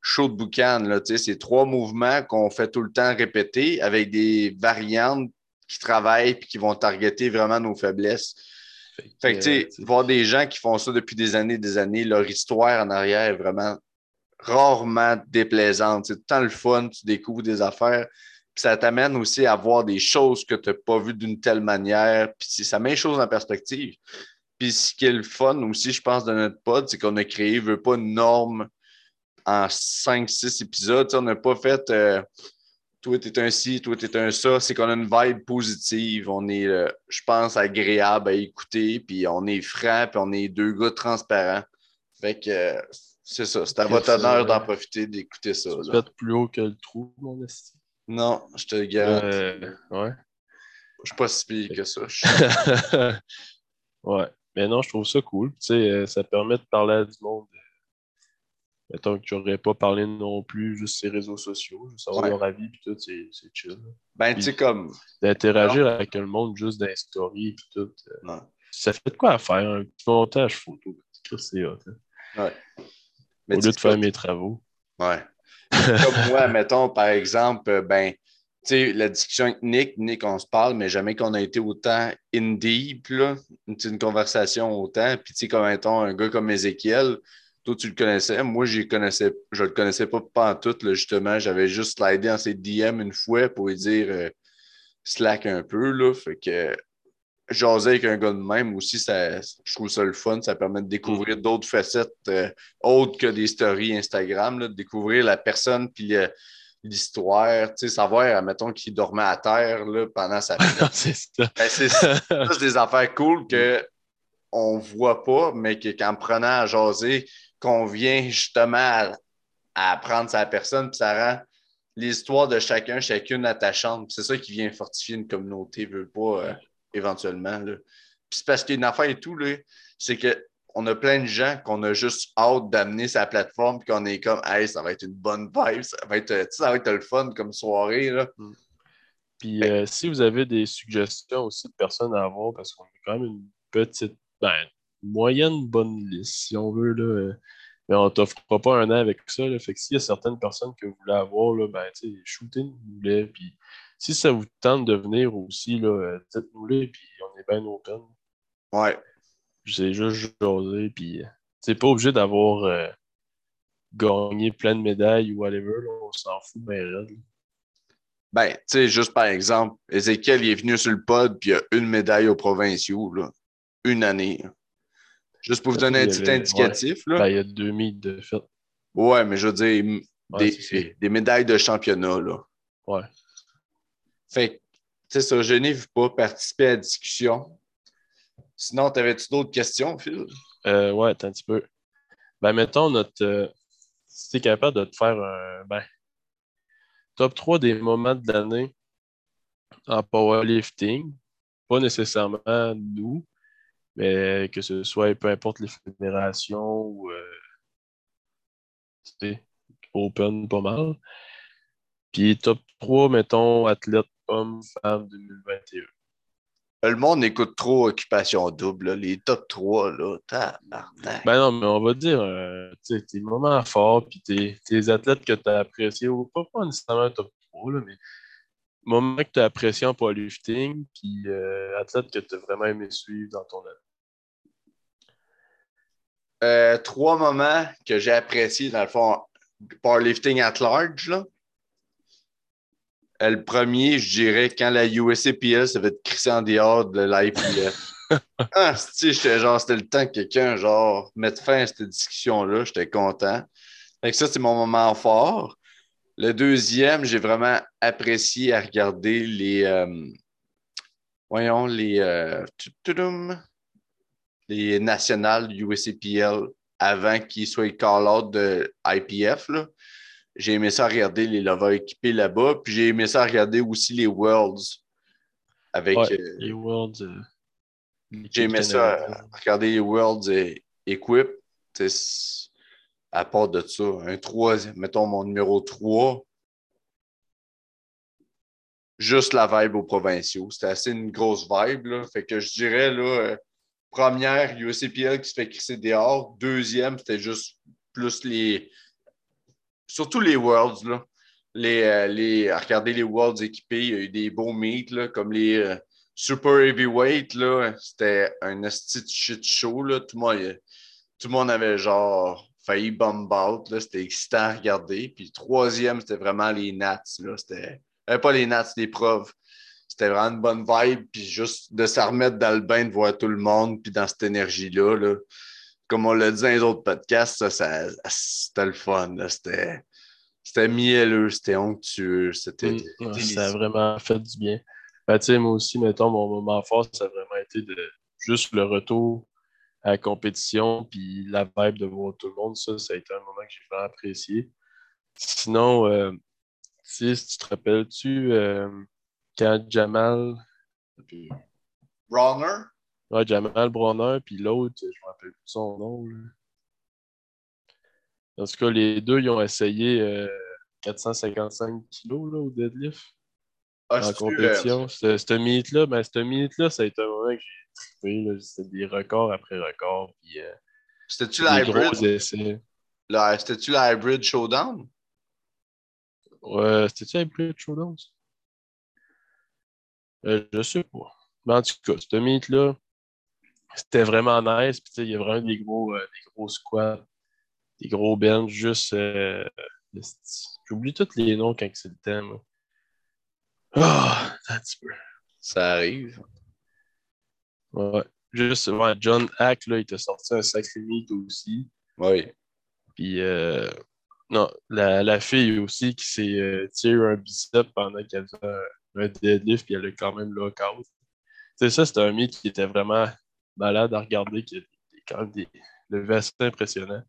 chaud de boucan. Là, tu sais, c'est trois mouvements qu'on fait tout le temps répéter avec des variantes qui travaillent et qui vont targeter vraiment nos faiblesses. Fait que, tu sais, voir des gens qui font ça depuis des années et des années, leur histoire en arrière est vraiment rarement déplaisante. C'est tout le temps le fun, tu découvres des affaires. Puis ça t'amène aussi à voir des choses que tu n'as pas vues d'une telle manière. Puis ça met les choses en perspective. Puis ce qui est le fun aussi, je pense, de notre pod, c'est qu'on a créé, veut pas une norme en 5-6 épisodes. On n'a pas fait euh, toi, t'es un ci, toi, t'es un ça. C'est qu'on a une vibe positive. On est, euh, je pense, agréable à écouter, puis on est franc, puis on est deux gars transparents. Fait que euh, C'est ça. C'est à votre honneur d'en profiter, d'écouter ça. Tu être plus haut que le trou, mon esti? Non, je te le garantis. Euh, ouais. Je suis pas si pire que ça. ouais. Mais non, je trouve ça cool. Tu sais, ça permet de parler à du monde. Mettons que tu n'aurais pas parlé non plus juste ces réseaux sociaux, juste savoir leur avis, puis tout, c'est chill. Ben, tu sais, comme. D'interagir avec le monde juste dans les stories, puis tout. Euh, ça fait de quoi à faire? Un petit montage photo. C'est hot. Hein. Ouais. Au lieu de faire mes travaux. Ouais. comme moi, mettons, par exemple, euh, ben, tu sais, la discussion avec Nick, Nick, on se parle, mais jamais qu'on a été autant in deep, là, une conversation autant. Puis, tu sais, comme mettons, un gars comme Ezekiel, toi, tu le connaissais. Moi, je connaissais, je le connaissais pas, pas en tout, justement. J'avais juste slidé en ses DM une fois pour lui dire euh, slack un peu. Là. Fait que jaser avec un gars de même aussi, ça, je trouve ça le fun. Ça permet de découvrir mm. d'autres facettes euh, autres que des stories Instagram, de découvrir la personne puis l'histoire, tu sais, savoir, mettons, qu'il dormait à terre là, pendant sa vie. c'est ça. Ben, c'est des affaires cool que on voit pas, mais que, qu'en prenant à jaser, qu'on vient justement à, apprendre sa personne, puis ça rend l'histoire de chacun, chacune attachante. C'est ça qui vient fortifier une communauté, veut pas, euh, éventuellement. Là. Puis c'est parce qu'il y a une affaire et tout, c'est qu'on a plein de gens qu'on a juste hâte d'amener sa plateforme, puis qu'on est comme, hey, ça va être une bonne vibe, ça va être, ça va être le fun comme soirée. Là. Mm. Puis euh, si vous avez des suggestions aussi de personnes à avoir, parce qu'on a quand même une petite, ben, moyenne bonne liste, si on veut, là. Euh, mais on t'offrira pas un an avec ça. Là. Fait que s'il y a certaines personnes que vous voulez avoir, là, ben, tu sais, shootez-nous-les. Puis si ça vous tente de venir aussi, là, euh, dites-nous-les, puis on est bien open. Ouais. J'ai juste jasé, puis c'est pas obligé d'avoir euh, gagné plein de médailles ou whatever, là, on s'en fout bien raide. Ben, tu sais, juste par exemple, Ezekiel il est venu sur le pod, puis il a une médaille aux provinciaux, là. Une année. Juste pour vous donner un petit indicatif. Là. Ben, il y a deux mythes de fait. Ouais, mais je veux dire, des, des, médailles de championnat. Là. Ouais. Fait que, tu sais, ça, je n'ai pas participer à la discussion. Sinon, t'avais-tu d'autres questions, Phil? Euh, ouais, un petit peu. Ben, mettons, notre. Euh, si tu es capable de te faire un. Ben, top 3 des moments de l'année en powerlifting. Pas nécessairement nous, mais que ce soit peu importe les fédérations ou euh, open pas mal. Puis top 3, mettons, athlète homme, femme 2021. Le monde écoute trop Occupation Double, les top 3, là, Ben non, mais on va dire, euh, tes moments forts, puis tes, tes athlètes que tu as appréciés, ou pas, pas nécessairement top 3, là, mais moments que tu as appréciés en powerlifting, puis euh, athlète que tu as vraiment aimé suivre dans ton année? Euh, trois moments que j'ai appréciés dans le fond, powerlifting at large. Là. Euh, le premier, je dirais, quand la USAPL s'est fait crisser en dehors de l'IPF. ah, genre, c'était le temps que quelqu'un, genre, mette fin à cette discussion-là. J'étais content. Fait ça, c'est mon moment fort. Le deuxième, j'ai vraiment apprécié à regarder les. Euh, voyons, les. Euh, les nationales USAPL avant qu'ils soient call-out de IPF. J'ai aimé ça regarder les lovers équipés là-bas. Puis j'ai aimé ça regarder aussi les Worlds. Avec, euh, les Worlds. J'ai aimé ça regarder les Worlds et Equip. À part de ça, un troisième, mettons mon numéro 3, juste la vibe aux provinciaux. C'était assez une grosse vibe. Là. Fait que je dirais, là, euh, première, USCPL qui se fait crisser dehors. Deuxième, c'était juste plus les. Surtout les Worlds, là. Les, euh, les, regarder les Worlds équipés, il y a eu des beaux meets, là, comme les euh, Super Heavyweight. C'était un esti shit show, là. Tout le monde, tout le monde avait genre failli bomb out. C'était excitant à regarder. Puis troisième, c'était vraiment les Nats. C'était. Euh, pas les Nats, les profs c'était vraiment une bonne vibe, puis juste de s'en remettre dans le bain, de voir tout le monde, puis dans cette énergie-là, là, comme on l'a dit dans les autres podcasts, ça, c'était le fun. C'était, c'était mielleux, c'était onctueux, c'était. Mm, ça a vraiment fait du bien. Ben, moi aussi, mettons, mon moment fort, ça a vraiment été de juste le retour à la compétition, puis la vibe de voir tout le monde, ça, ça a été un moment que j'ai vraiment apprécié. Sinon, euh, si tu te rappelles-tu, euh, quand Jamal. Bronner? Ouais, Jamal Bronner, puis l'autre, je ne me rappelle plus son nom. Là. En tout cas, les deux, ils ont essayé 455 kilos là, au deadlift. Ah, en compétition. Cette minute-là, ben, cette minute-là, ça a été un moment que j'ai trippé. C'était des records après records. Euh, C'était-tu la hybrid? C'était-tu la hybrid showdown? Ouais, c'était-tu la hybrid showdown? Euh, je sais pas. Mais en tout cas, cette minute-là, c'était vraiment nice. Puis, il y a vraiment des gros, euh, des gros squats, des gros bench, juste. J'oublie tous les noms quand c'est le thème. Ah, oh, un petit peu. Ça arrive. Ouais. Juste, ouais, John Hack, là, il t'a sorti un sacré mythe aussi. Oui. Puis, euh, non, la, la, fille aussi qui s'est euh, tiré un bicep pendant qu'elle faisait un, deadlift, puis elle a quand même lockout. C'est ça, c'était un mythe qui était vraiment malade à regarder, qui a quand même des levées assez impressionnants.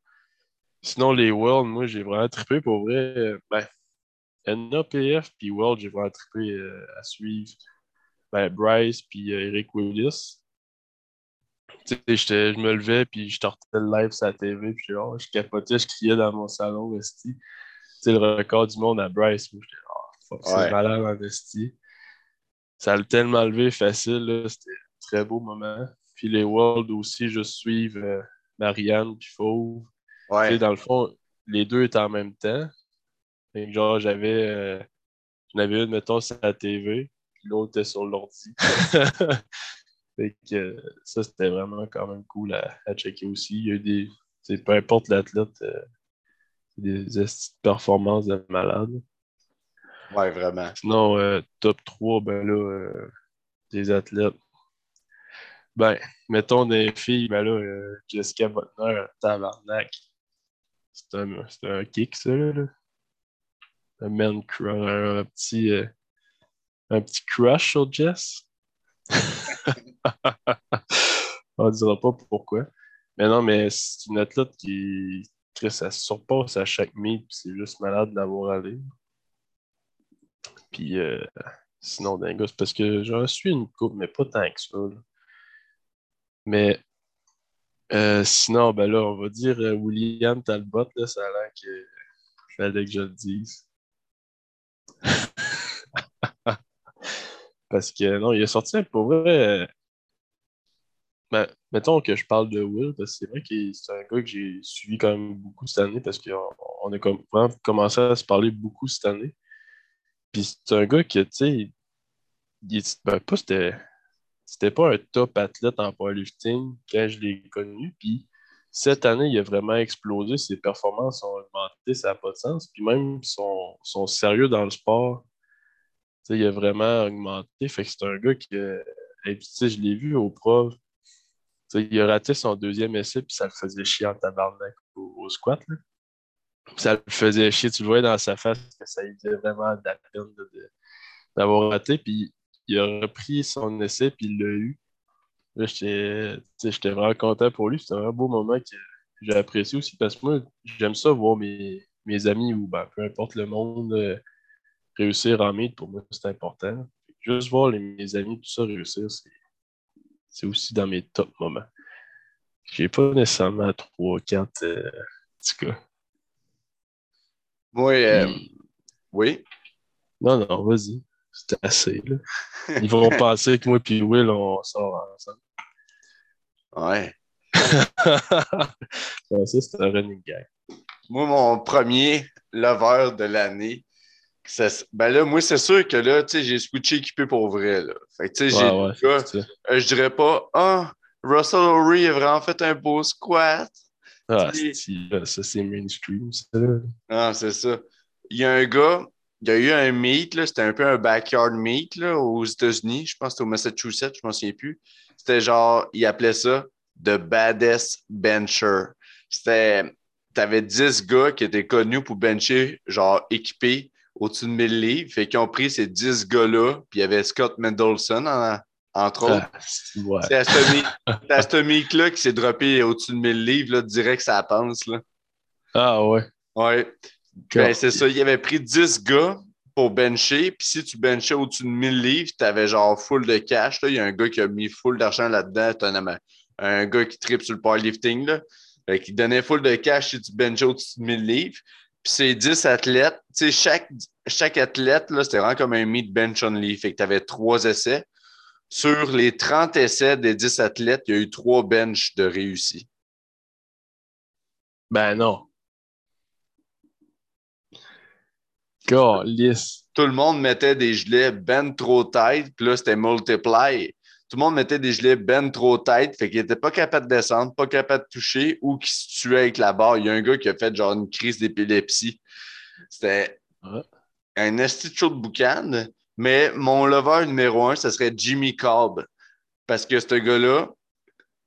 Sinon, les Worlds, moi, j'ai vraiment trippé pour vrai. Ben, NAPF puis World, j'ai vraiment trippé euh, à suivre ben, Bryce puis euh, Eric Willis. Je me levais puis je sortais le live sur la TV puis oh, je capotais, je criais dans mon salon investi. le record du monde à Bryce. J'étais oh, c'est malade investi. Ça a tellement levé facile, c'était un très beau moment. Puis les Worlds aussi, je suivre euh, Marianne puis Fauve. Dans le fond, les deux étaient en même temps genre, j'avais. Euh, j'en avais une, mettons, sur la TV, puis l'autre était sur l'ordi. fait que ça, c'était vraiment quand même cool à, checker aussi. Il y a eu des. Peu importe l'athlète, euh, des performances de malade. Ouais, vraiment. Sinon, euh, top 3, ben là, des athlètes. Ben, mettons des filles, ben là, Jessica Butner, tabarnak. C'est un, un kick, ça, là un petit, euh, un petit crush sur Jess. On ne dira pas pourquoi. Mais non, mais c'est une athlète qui, se surpasse à chaque meet, puis c'est juste malade d'avoir allé. Puis euh, sinon, dingue, c'est parce que j'en suis une coupe, mais pas tant que ça. Mais euh, sinon, ben là, on va dire William Talbot, là, ça a l'air que fallait que je le dise. Parce que non, il est sorti pour vrai. Ben, mettons que je parle de Will, parce que c'est vrai que c'est un gars que j'ai suivi quand même beaucoup cette année parce qu'on on a vraiment commencé à se parler beaucoup cette année. Puis c'est un gars qui, tu sais, ben, pas c'était. C'était pas un top athlète en powerlifting quand je l'ai connu. Puis cette année, il a vraiment explosé. Ses performances ont augmenté, ça n'a pas de sens. Puis même son sérieux dans le sport, il a vraiment augmenté. Fait que c'est un gars qui. et puis, je l'ai vu au prof. il a raté son deuxième essai, puis ça le faisait chier en tabarnak au, squat. Là. Ça le faisait chier. Tu le voyais dans sa face que ça lui faisait vraiment de la peine d'avoir raté. Puis il a repris son essai, puis il l'a eu. J'étais vraiment content pour lui. C'était un beau moment que j'ai apprécié aussi parce que moi, j'aime ça voir mes, mes amis ou ben, peu importe le monde euh, réussir en mythe. Pour moi, c'est important. Juste voir les, mes amis, tout ça réussir, c'est aussi dans mes top moments. J'ai pas nécessairement 3, 4 euh, tout cas. Oui. Euh, oui. Non, non, vas-y. C'est assez, là. Ils vont penser que moi et Will, on sort ensemble. Ouais. ça, c'est un running gag. Moi, mon premier lover de l'année, ben là, moi, c'est sûr que là, tu sais, j'ai switché équipé pour vrai, là. Fait que, tu sais, j'ai euh, je dirais pas, ah, Russell O'Ree a vraiment fait un beau squat. Ah, ça, c'est mainstream, ça. Ah, c'est ça. Il y a un gars, il y a eu un meet, c'était un peu un backyard meet là, aux États-Unis. Je pense que c'était au Massachusetts, je ne m'en souviens plus. C'était genre, il appelait ça The Baddest Bencher. C'était, t'avais 10 gars qui étaient connus pour bencher, genre équipés au-dessus de 1000 livres. Fait qu'ils ont pris ces 10 gars-là, puis il y avait Scott Mendelson entre autres. Ah, ouais. C'est Astomique-là qui s'est droppé au-dessus de 1000 livres, là, direct, ça pense. Là. Ah ouais. Ouais. Ben, c'est ça. Il avait pris 10 gars pour bencher. Puis si tu benchais au-dessus de 1000 livres, tu avais genre full de cash. Là. Il y a un gars qui a mis full d'argent là-dedans. Un, un gars qui tripe sur le powerlifting. Là. Qui donnait full de cash si tu benchais au-dessus de 1000 livres. Puis c'est 10 athlètes. Tu sais, chaque, chaque athlète, là, c'était vraiment comme un meet bench only. Fait que tu avais trois essais. Sur les 30 essais des 10 athlètes, il y a eu trois benches de réussis. Ben non. lisse. Tout le monde mettait des gelets ben trop tight, puis là, c'était multiply. Tout le monde mettait des gelets ben trop tight, fait qu'il n'était pas capable de descendre, pas capable de toucher ou qui se tuait avec la barre. Il y a un gars qui a fait genre une crise d'épilepsie. C'était un esti de boucan. Mais mon lover numéro un, ce serait Jimmy Cobb. Parce que ce gars-là,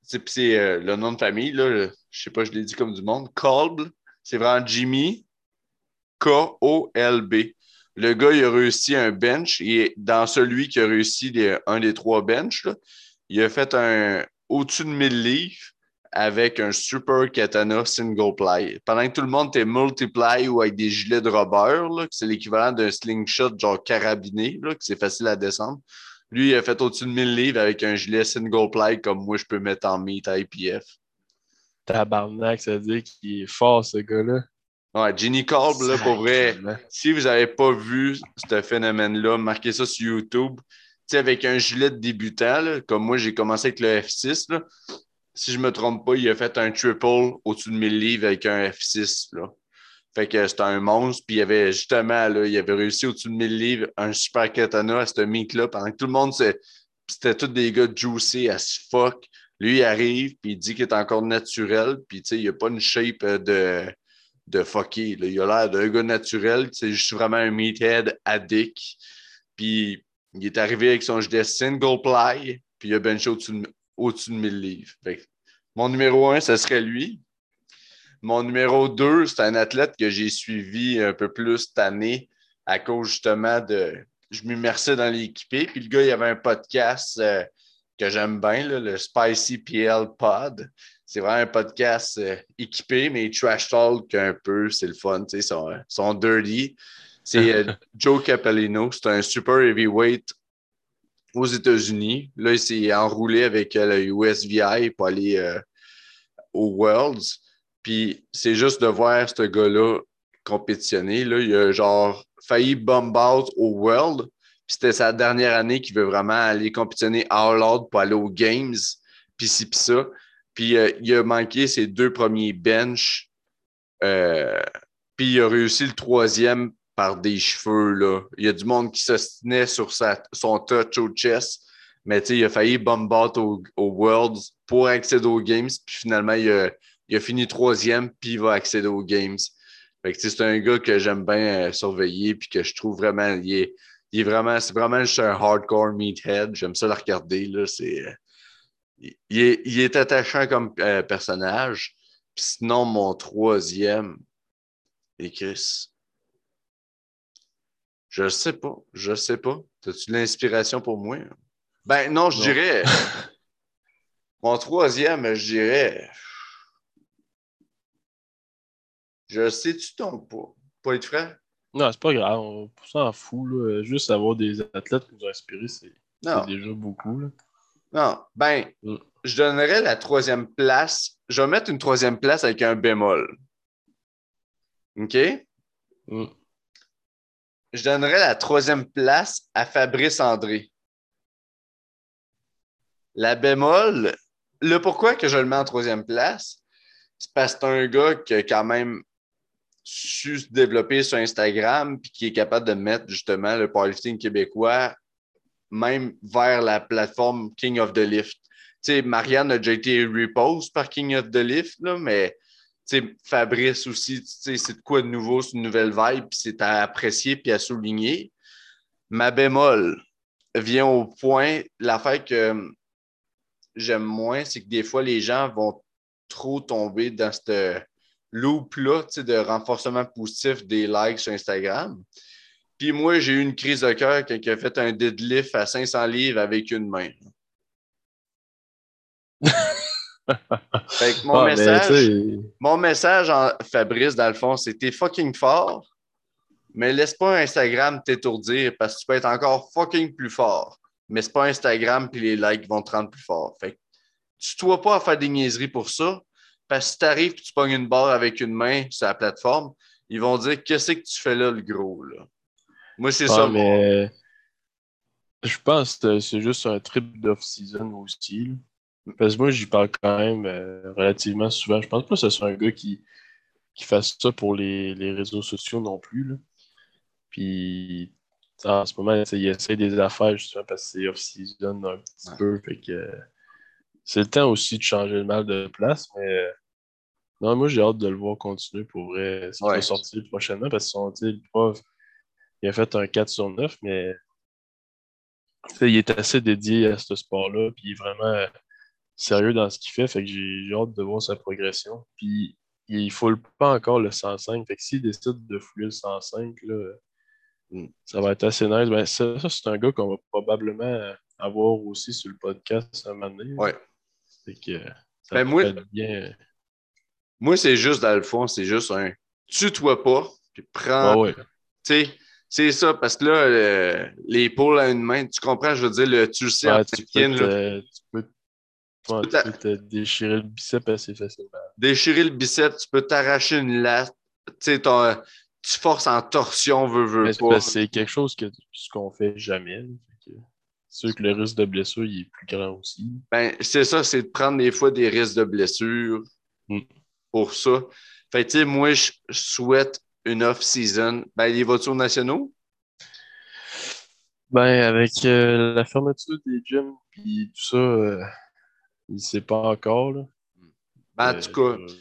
c'est euh, le nom de famille, là, je sais pas, je l'ai dit comme du monde. Kolb, c'est vraiment Jimmy K-O-L-B. Le gars, il a réussi un bench et dans celui qui a réussi un des trois benches, il a fait un au-dessus de 1000 livres avec un super katana single ply. Pendant que tout le monde était multiply ou avec des gilets de rubber, c'est l'équivalent d'un slingshot genre carabiné, c'est facile à descendre. Lui, il a fait au-dessus de 1000 livres avec un gilet single ply comme moi, je peux mettre en meet IPF. Tabarnak, ça veut dire qu'il est fort, ce gars-là. Ouais, Ginny Kolb, là, pour vrai, si vous n'avez pas vu ce phénomène-là, marquez ça sur YouTube. sais, avec un gilet de débutant, comme moi, j'ai commencé avec le F6. Là. Si je ne me trompe pas, il a fait un triple au-dessus de 1000 livres avec un F6. Là. Fait que c'était un monstre. Puis il avait justement, là, il avait réussi au-dessus de 1000 livres un super katana à ce meet-là. Pendant que tout le monde, c'était tous des gars juicy as fuck. Lui, il arrive, puis il dit qu'il est encore naturel. Puis, tu sais, il n'a pas une shape euh, de fucker. Il a l'air d'un gars naturel. C'est juste vraiment un meathead addict. Puis il est arrivé avec son gilet single ply, puis il a benché au-dessus de, au de 1000 livres. mon numéro un, ce serait lui. Mon numéro deux, c'est un athlète que j'ai suivi un peu plus cette année à cause justement de. Je m'immersais dans l'équipé. Puis le gars, il avait un podcast euh, que j'aime bien, le Spicy PL Pod. C'est vraiment un podcast euh, équipé, mais trash talk un peu, c'est le fun, tu sais, sont, sont dirty. C'est euh, Joe Capellino, c'est un super heavyweight aux États-Unis. Là, il s'est enroulé avec euh, le USVI pour aller aux Worlds. Puis c'est juste de voir ce gars-là compétitionner. Là, il a genre failli bomb out au World. Puis c'était sa dernière année qu'il veut vraiment aller compétitionner all out pour aller aux Games. Puis ci, puis ça. Puis euh, il a manqué ses deux premiers benches. Euh, puis il a réussi le troisième par des cheveux. Là. Il y a du monde qui s'ostinait sur sa, son touch au chest. Mais il a failli bombat au, au Worlds pour accéder aux Games. Puis finalement, il a, fini troisième, puis il va accéder aux Games. c'est un gars que j'aime bien euh, surveiller, puis que je trouve vraiment, il est, vraiment, c'est vraiment juste un hardcore meathead. J'aime ça le regarder. Là. C'est, il est, attachant comme euh, personnage. sinon, mon troisième est Chris. Je sais pas. Je sais pas. As-tu de l'inspiration pour moi? Ben non, je dirais. mon troisième, je dirais. Je sais, tu tombes pas? Pas être frère? Non, c'est pas grave. On s'en fout. Là. Juste avoir des athlètes qui nous ont inspirés, c'est déjà beaucoup. Là. Non, ben, mm. je donnerais la troisième place. Je vais mettre une troisième place avec un bémol. OK? Mm. Je donnerais la troisième place à Fabrice André. La bémol, le pourquoi que je le mets en troisième place, c'est parce que c'est un gars qui a quand même su se développer sur Instagram puis qui est capable de mettre justement le powerlifting québécois même vers la plateforme King of the Lift. Marianne a déjà été repose par King of the Lift, là, mais Fabrice aussi, c'est de quoi de nouveau, c'est une nouvelle vibe, c'est à apprécier puis à souligner. Ma bémol vient au point, l'affaire que j'aime moins, c'est que des fois, les gens vont trop tomber dans ce loop-là de renforcement positif des likes sur Instagram. Puis moi, j'ai eu une crise de cœur quand il a fait un deadlift à 500 livres avec une main. fait que mon Ah, mais, message, mon message, en Fabrice, dans le fond, c'est t'es fucking fort, mais laisse pas Instagram t'étourdir parce que tu peux être encore fucking plus fort. Mais c'est pas Instagram puis les likes vont te rendre plus fort. Fait que tu dois pas à faire des niaiseries pour ça. Parce que si t'arrives et tu pognes une barre avec une main sur la plateforme, ils vont dire Qu'est-ce que tu fais là, le gros? Là? Moi, c'est Ah, ça. mais je pense que c'est juste un trip d'off-season aussi. Parce que moi, j'y parle quand même euh, relativement souvent. Je pense pas que ce soit un gars qui, qui fasse ça pour les, les réseaux sociaux non plus. là. Puis en ce moment, il essaie des affaires justement parce que c'est off-season un petit Ouais. peu. Fait que euh, c'est le temps aussi de changer le mal de place. Mais euh, non, moi, j'ai hâte de le voir continuer pour vrai. Ouais. va sortir prochainement parce que son, tu sais, le prof, il a fait un 4 sur 9, mais il est assez dédié à ce sport-là, puis il est vraiment euh, sérieux dans ce qu'il fait, fait que j'ai hâte de voir sa progression. Puis il ne foule pas encore le 105, fait que s'il décide de fouler le 105, là, Mm. ça va être assez nice. Ben, ça, ça, c'est un gars qu'on va probablement avoir aussi sur le podcast un moment donné. Ouais. Fait que euh, ça Ben, moi- bien. Moi, c'est juste, dans le fond, c'est juste un tue-toi pas, puis prends. Ah ouais. Tu sais, c'est ça, parce que là, euh, l'épaule à une main, tu comprends, je veux dire, le, tu le sais Ouais, tu, peux là, te, tu peux ouais, peux tu t'a- peux te déchirer le bicep assez facilement. déchirer le bicep, tu peux t'arracher une latte, tu sais, tu forces en torsion, veux, veux Mais pas. c'est quelque chose que ce qu'on fait jamais. C'est sûr que le risque de blessure il est plus grand aussi. Ben, c'est ça, c'est de prendre des fois des risques de blessure Mm. pour ça. Fait tu sais, moi, je souhaite une off-season. Ben, les voitures nationaux? Ben, avec euh, la fermeture des gyms puis tout ça, euh, il sait pas encore. Là. Ben, en Euh, tout cas,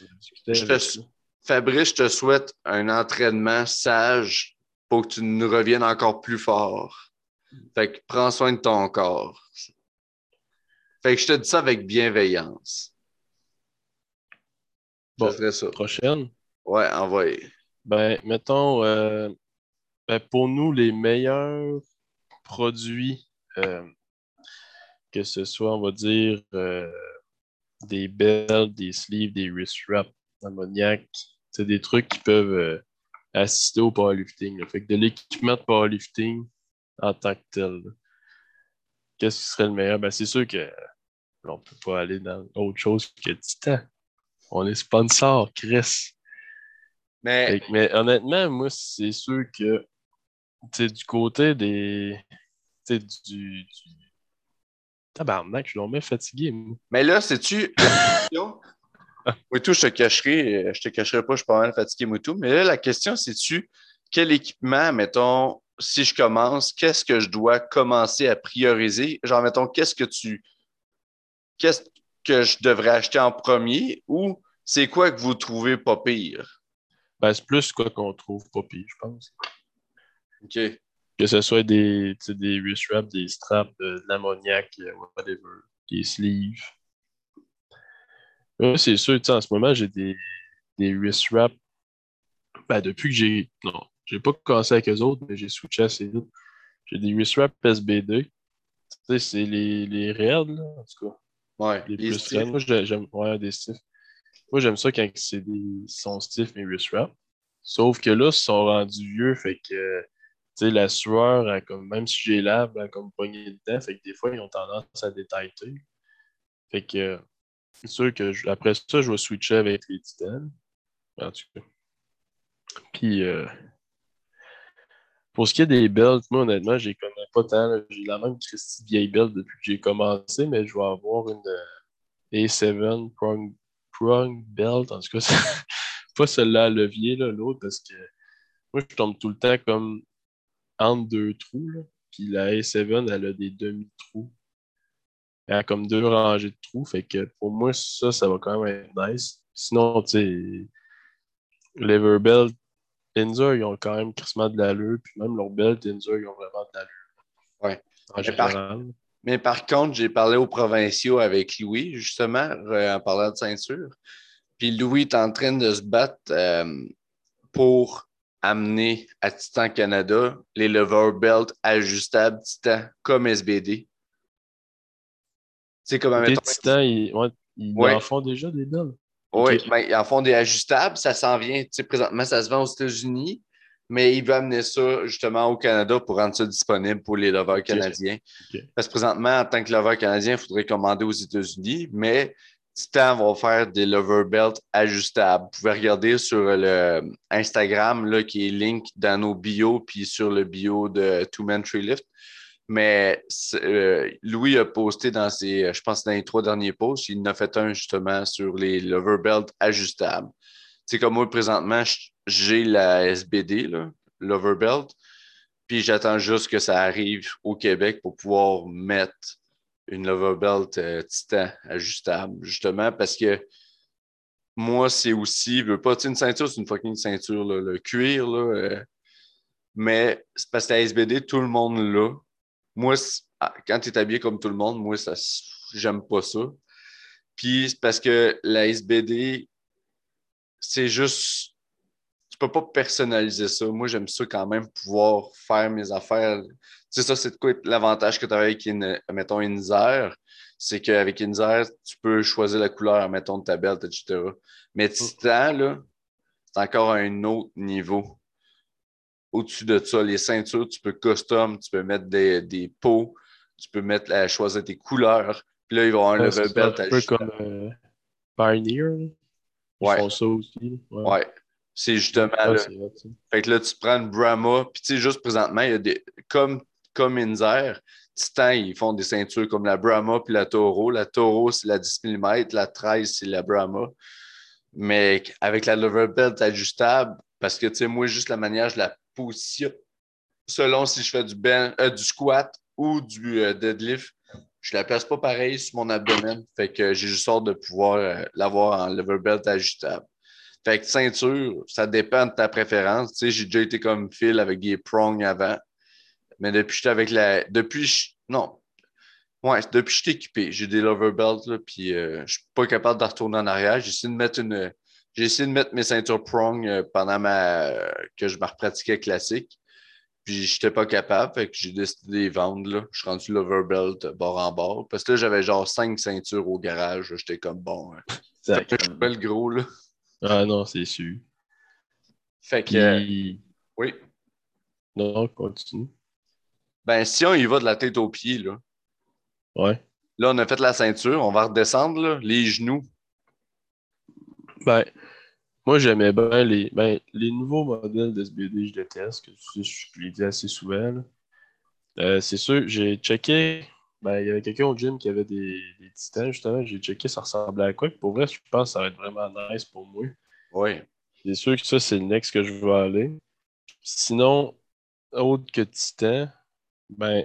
je te- lui. Fabrice, je te souhaite un entraînement sage pour que tu nous reviennes encore plus fort. Fait que prends soin de ton corps. Fait que je te dis ça avec bienveillance. Bon. Ça. prochaine. Ouais, envoyez. Ben, mettons, euh, ben, pour nous, les meilleurs produits, euh, que ce soit, on va dire, euh, des belts, des sleeves, des wrist wraps, ammoniac, c'est des trucs qui peuvent assister au powerlifting. là. Fait que de l'équipement de powerlifting en tant que tel. Qu'est-ce qui serait le meilleur? Ben, c'est sûr que euh, on peut pas aller dans autre chose que Titan. On est sponsor, Chris. Mais que- mais honnêtement, moi, c'est sûr que du côté des. tu sais, du, du. Tabarnak, je suis vraiment fatigué. moi. Mais là, sais-tu. la question- Moutou, je te cacherai, je te cacherai pas, je suis pas mal fatigué, Moutou. Mais là, la question, c'est-tu quel équipement, mettons, si je commence, qu'est-ce que je dois commencer à prioriser? Genre, mettons, qu'est-ce que tu. Qu'est-ce que je devrais acheter en premier ou c'est quoi que vous trouvez pas pire? Ben, c'est plus quoi qu'on trouve pas pire, je pense. OK. Que ce soit des, des wrist wraps, des straps, euh, de l'ammoniac, euh, whatever, des sleeves. Là, c'est sûr, tu sais, en ce moment, j'ai des, des wrist wraps. Ben, depuis que j'ai. Non, j'ai pas commencé avec eux autres, mais j'ai switché assez vite. J'ai des wrist wraps SBD. Tu sais, c'est les, les là, en tout cas. Ouais. Les les plus raids. Moi, j'ai- j'aime. Ouais, des stiffs. Moi, j'aime ça quand c'est des sont stiffs, mes wrist wraps. Sauf que là, ils sont rendus vieux, fait que. La sueur, comme, même si j'ai a comme poigné dedans, fait que des fois, ils ont tendance à détailler. Fait que c'est sûr que après ça, je vais switcher avec les titans. En tout cas. Puis euh, pour ce qui est des belts, moi honnêtement, je les connais pas tant. J'ai la même Christie vieille belt depuis que j'ai commencé, mais je vais avoir une euh, A7 prong, prong belt. En tout cas, pas celle-là à levier, l'autre, parce que moi, je tombe tout le temps comme entre deux trous. Là. Puis la A7, elle a des demi-trous. Elle a comme deux rangées de trous. Fait que pour moi, ça, ça va quand même être nice. Sinon, tu sais, Leverbelt, Inzer, ils ont quand même crissement de l'allure. Puis même leur belt, Inzer, ils ont vraiment de l'allure. Ouais. En général. Mais par contre, j'ai parlé aux provinciaux avec Louis, justement, euh, en parlant de ceinture. Puis Louis est en train de se battre euh, pour amener à Titan Canada les lever belts ajustables Titan comme SBD. C'est comme, titans, ils- ouais, Ils Ouais. en font déjà des belles. Oui, Ok. ben, ils en font des ajustables. Ça s'en vient. Tu sais, présentement, ça se vend aux États-Unis, mais il veut amener ça justement au Canada pour rendre ça disponible pour les lovers canadiens. Parce que présentement, en tant que lover canadien, il faudrait commander aux États-Unis, mais Titan va faire des lover belts ajustables. Vous pouvez regarder sur le Instagram là, qui est link dans nos bios puis sur le bio de Two Man Tree Lift. Mais c'est, euh, Louis a posté dans ses, je pense, dans les trois derniers posts, il en a fait un justement sur les lover belts ajustables. Sais, comme moi, présentement, j- j'ai la SBD, là, lover belt, puis j'attends juste que ça arrive au Québec pour pouvoir mettre une lover belt euh, titan ajustable, justement, parce que moi, c'est aussi, je veux pas, une ceinture, c'est une fucking ceinture, là, le cuir, là, euh, mais c'est parce que la SBD, tout le monde l'a. Moi, ah, quand tu es habillé comme tout le monde, moi, ça, j'aime pas ça. Puis c'est parce que la SBD, c'est juste. Tu peux pas personnaliser ça. Moi, j'aime ça quand même pouvoir faire mes affaires. Tu sais, ça, c'est de quoi l'avantage que tu as avec, une, mettons, Inzer. C'est qu'avec Inzer, tu peux choisir la couleur, mettons, de ta belt, etc. Mais Titan, là, c'est encore à un autre niveau. Au-dessus de ça, les ceintures, tu peux custom, tu peux mettre des, des pots, tu peux mettre, choisir tes couleurs. Puis là, ils vont avoir un Ouais, ça, belt un peu comme euh, Pioneer. là. Ils Ouais. font ça aussi. Ouais. Ouais. C'est justement là. vrai. Fait que là, tu prends une Brahma, puis tu sais, juste présentement, il y a des. Comme, comme Inzer, Titan, ils font des ceintures comme la Brahma puis la Toro. La Toro, c'est la 10 mm, la 13, c'est la Brahma. Mais avec la lever belt ajustable, parce que tu sais, moi, juste la manière, je la positionne selon si je fais du, ben, euh, du squat ou du euh, deadlift. Je la place pas pareil sur mon abdomen. Fait que j'ai juste hâte de pouvoir euh, l'avoir en lever belt ajustable. Fait que ceinture, ça dépend de ta préférence. Tu sais, j'ai déjà été comme Phil avec des prongs avant. Mais depuis que j'étais avec la. Depuis. je- Non. Ouais, depuis que je suis équipé, j'ai des lover belts, là, puis euh, je suis pas capable de retourner en arrière. J'ai essayé de mettre une. J'ai essayé de mettre mes ceintures prong euh, pendant ma. que je me repratiquais classique. Puis j'étais pas capable, fait que j'ai décidé de les vendre. Là. Je suis rendu lover belt bord en bord. Parce que là, j'avais genre cinq ceintures au garage. J'étais comme bon. hein. Fait que je suis pas le gros, là. Ah non, c'est sûr. Fait que. euh, Puis, oui. non, continue. Ben, si on y va de la tête aux pieds, là, Ouais. là, on a fait la ceinture, on va redescendre, là, les genoux. Ben, moi, j'aimais bien les, ben, les nouveaux modèles d'SBD, je déteste, que sais, je l'ai dit assez souvent. Euh, c'est sûr, j'ai checké, ben, il y avait quelqu'un au gym qui avait des, des titans, justement, j'ai checké, ça ressemblait à quoi. Puis Pour vrai, je pense que ça va être vraiment nice pour moi. Oui. C'est sûr que ça, c'est le next que je veux aller. Sinon, autre que Titan, ben,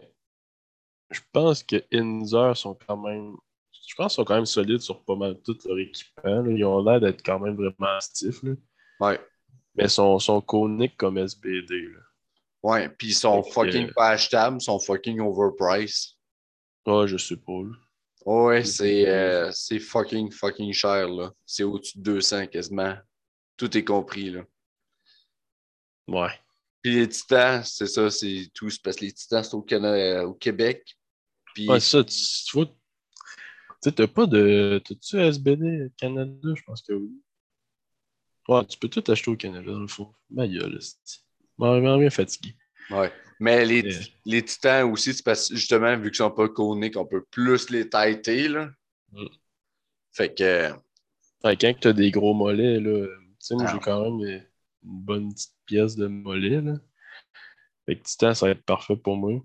je pense que Inzer sont quand même. Je pense qu'ils sont quand même solides sur pas mal tout leur équipement. là. Ils ont l'air d'être quand même vraiment stiff. Là. Ouais. Mais ils sont, sont coniques comme SBD. Là. Ouais. Puis ils sont fucking pas achetables, ils sont fucking overpriced. Ah, je sais pas. là. Ouais, C'est euh, c'est fucking, fucking cher, là. C'est au-dessus de 200 quasiment. Tout est compris, là. Ouais. Puis les titans, c'est ça, c'est tout. C'est parce que les titans, c'est au, Cana- euh, au Québec. Puis Ouais, c'est ça. Tu, tu vois. Tu sais, t'as pas de. T'as-tu SBD Canada? Je pense que oui. Ouais, tu peux tout acheter au Canada, dans le fond. Ma gueule, c'est. Vraiment bien fatigué. Ouais. Mais les, les titans aussi, c'est parce que justement, vu qu'ils sont pas coniques, on peut plus les tailler, là. Mm. Fait que, Ouais, quand tu as des gros mollets, là, tu sais, moi Ah. j'ai quand même une bonne petite pièce de mollet. Là. Fait que Titan, ça va être parfait pour moi.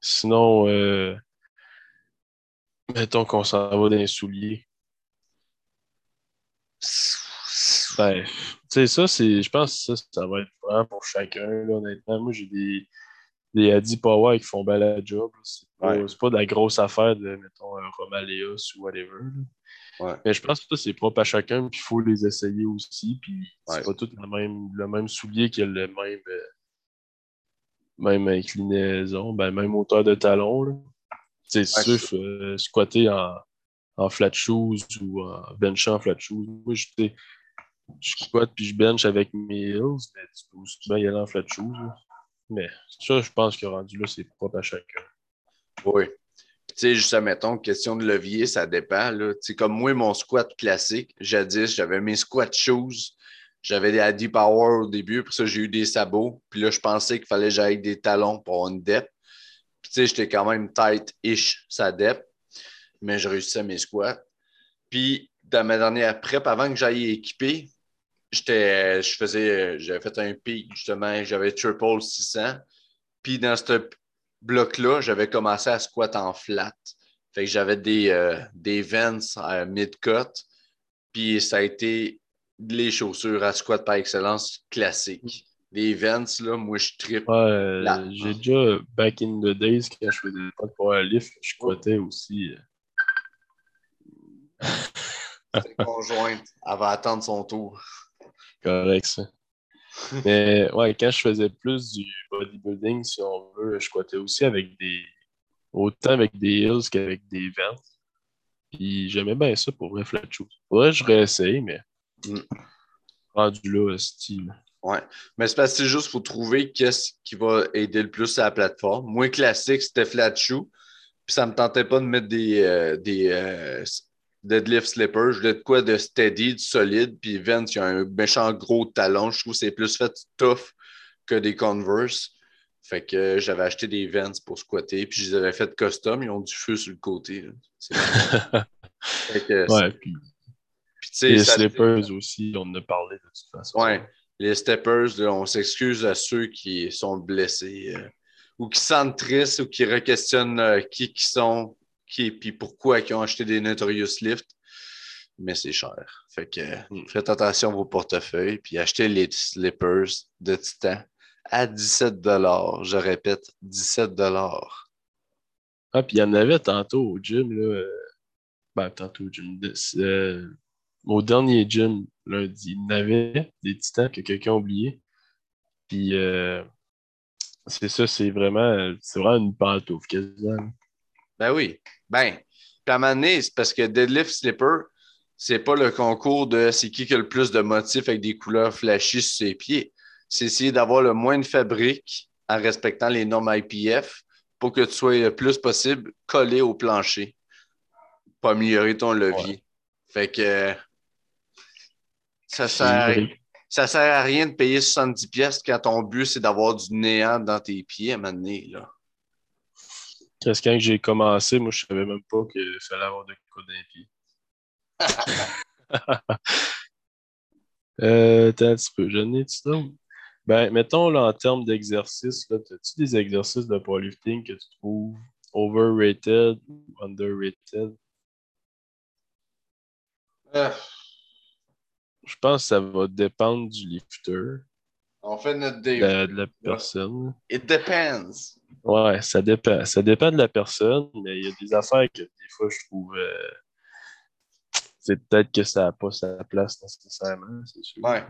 Sinon, euh, mettons qu'on s'en va dans les souliers. Ben, tu sais, ça, c'est. Je pense que ça, ça va être vraiment pour chacun, là, honnêtement. Moi, j'ai des, des Adi Power qui font bien la job. C'est pas, Ouais. c'est pas de la grosse affaire de, mettons, un Romaleos ou whatever. Ouais. Mais je pense que ça, c'est propre à chacun, puis il faut les essayer aussi. Puis c'est Ouais. pas tout le même, le même soulier qui a le même, euh, même inclinaison, ben, même hauteur de talon. Ouais, sauf euh, squatter en, en flat shoes ou en benchant en flat shoes. Moi, je, squatte puis je bench avec mes heels, mais tu peux aussi bien y aller en flat shoes. là. Mais ça, je pense que rendu là, c'est propre à chacun. oui. Puis tu sais, juste mettons, question de levier, ça dépend. Là. Tu sais, comme moi, mon squat classique, jadis, j'avais mes squat shoes. J'avais des Addy Power au début, pour ça, j'ai eu des sabots. Puis là, je pensais qu'il fallait que j'aille des talons pour une dep. Puis tu sais, j'étais quand même tight-ish, ça dep. Mais je réussissais mes squats. Puis dans ma dernière prep, avant que j'aille équiper, j'étais, je faisais, j'avais fait un pic, justement, j'avais triple 600. Puis dans ce bloc-là, j'avais commencé à squat en flat. Fait que j'avais des, euh, des vents à mid-cut. Puis ça a été les chaussures à squat par excellence classiques. Les vents, là, moi, je tripe. Ouais, j'ai déjà, back in the days, quand je faisais pas de power lift, je squattais aussi. C'est conjointe. Elle va attendre son tour. Correct, ça. Mais ouais, quand je faisais plus du bodybuilding, si on veut, je squattais aussi avec des. Autant avec des hills qu'avec des vents. Puis j'aimais bien ça pour vrai, flat shoes. Ouais, je réessaye, mais. Mm. Rendu là, style. Ouais. Mais c'est parce que c'est juste, faut trouver qu'est-ce qui va aider le plus à la plateforme. Moi, classique, c'était flat shoe. Puis ça me tentait pas de mettre des, euh, des euh, deadlift slippers. Je voulais de quoi de steady, de solide. Puis Vince, il a un méchant gros talon. Je trouve que c'est plus fait tough que des Converse. Fait que j'avais acheté des Vans pour squatter. Puis je les avais fait custom. Ils ont du feu sur le côté. ouais, puis, les slippers aussi, on en a parlé de toute façon. Ouais, les steppers, on s'excuse à ceux qui sont blessés euh, ou qui sentent tristes ou qui requestionnent euh, qui qui sont, qui puis pourquoi ils ont acheté des Notorious Lift. Mais c'est cher. Fait que hmm. faites attention à vos portefeuilles puis achetez les slippers de Titan à 17 Je répète, 17 Ah, puis il y en avait tantôt au gym, là. Ben, tantôt au gym. Euh, au dernier gym, lundi, il y en avait des titans que quelqu'un a oublié. Puis, euh, c'est ça, c'est vraiment, c'est vraiment une pantoufle quasiment. Ben oui. Ben, puis à un moment donné, c'est parce que Deadlift Slipper, c'est pas le concours de c'est qui qui a le plus de motifs avec des couleurs flashy sur ses pieds. C'est essayer d'avoir le moins de fabrique en respectant les normes IPF pour que tu sois le plus possible collé au plancher pour améliorer ton levier. Fait que ça sert, ça sert à rien de payer 70 pièces quand ton but, c'est d'avoir du néant dans tes pieds à un moment donné, là. Qu'est-ce quand j'ai commencé, moi, je savais même pas qu'il fallait avoir de quoi dans les pieds. euh, t'as un petit peu, j'en ai Ben, mettons, là, en termes d'exercices, as-tu des exercices de powerlifting que tu trouves overrated ou underrated? Euh, je pense que ça va dépendre du lifter. On fait notre de, de la personne. It depends. Ouais, ça dépend. Ça dépend de la personne, mais il y a des affaires que des fois je trouve. Euh, c'est peut-être que ça n'a pas sa place nécessairement, c'est sûr. Ouais.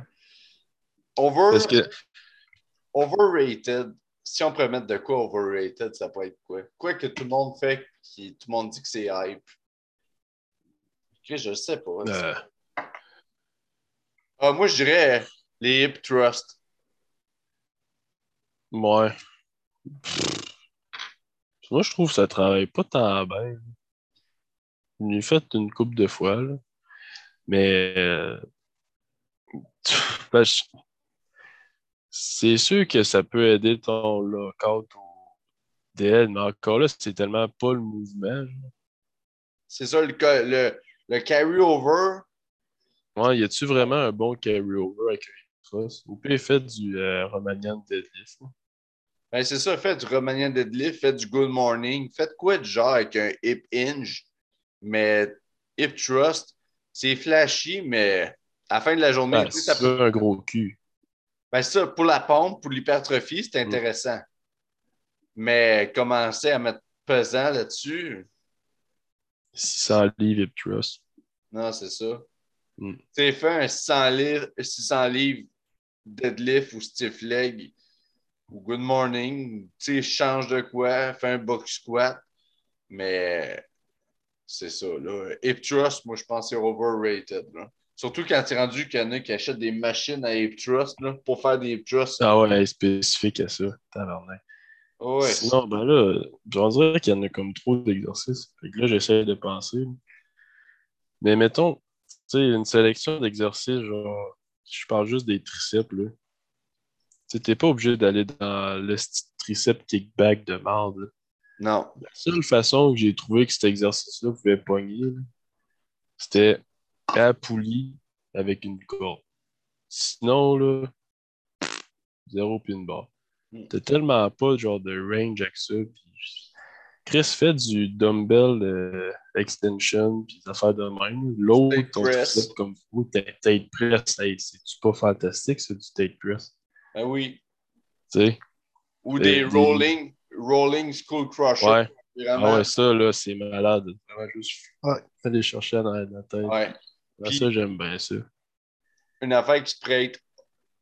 Over... que... Overrated. Si on pourrait mettre de quoi overrated, ça peut être quoi? Quoi que tout le monde fait, qui tout le monde dit que c'est hype. Je sais pas. Euh, ah, moi, je dirais les hip trust. Ouais. Moi, je trouve que ça travaille pas tant bien. Je l'ai fait une couple de fois, là. Mais euh, ben, c'est sûr que ça peut aider ton lockout ou DL, mais encore là, c'est tellement pas le mouvement. C'est ça, le, le, le carry-over, Ouais, y a-tu vraiment un bon carry-over avec cross? Ou peut fait du euh, Romanian deadlift? Ben, c'est ça, faites du Romanian deadlift, faites du good morning, faites quoi de genre avec un hip hinge, mais hip trust, c'est flashy, mais à la fin de la journée, ben, c'est un gros cul. Ben, ça, pour la pompe, pour l'hypertrophie, c'est mm. intéressant. Mais commencer à mettre pesant là-dessus. 600 livres hip trust. Non, c'est ça. Mm. Tu fais un 600 livres, 600 livres deadlift ou stiff leg ou good morning, tu sais, change de quoi, fais un box squat, mais c'est ça, là. Hip Trust, moi, je pense que c'est overrated, là. Surtout quand tu es rendu qu'il y en a qui achètent des machines à Hip Trust, là, pour faire des Hip Trust. Ah ouais, spécifique à ça, tabarnak. Ouais. Sinon, ben là, on dirait qu'il y en a comme trop d'exercices. Fait que là, j'essaie de penser. Mais mettons, tu sais, une sélection d'exercices, genre, je parle juste des triceps, là. Tu t'es pas obligé d'aller dans le triceps kickback de merde. Non. La seule façon que j'ai trouvé que cet exercice-là pouvait pogner, c'était à poulie avec une corde. Sinon, là, zéro pin barre. Mm. T'as tellement pas genre de range avec ça. Chris fait du dumbbell euh, extension puis des affaires de même. L'autre, ton tricep comme fou, tête press, hey, c'est-tu pas fantastique, c'est du tête press? Ben oui. Tu sais? Ou des des- rolling, rolling school crusher. Ouais. Vraiment. Ah ouais, ça, là, c'est malade. Juste ouais, aller chercher dans la tête. Ouais. Ah, Puis- ça, j'aime bien ça. Une affaire qui pourrait être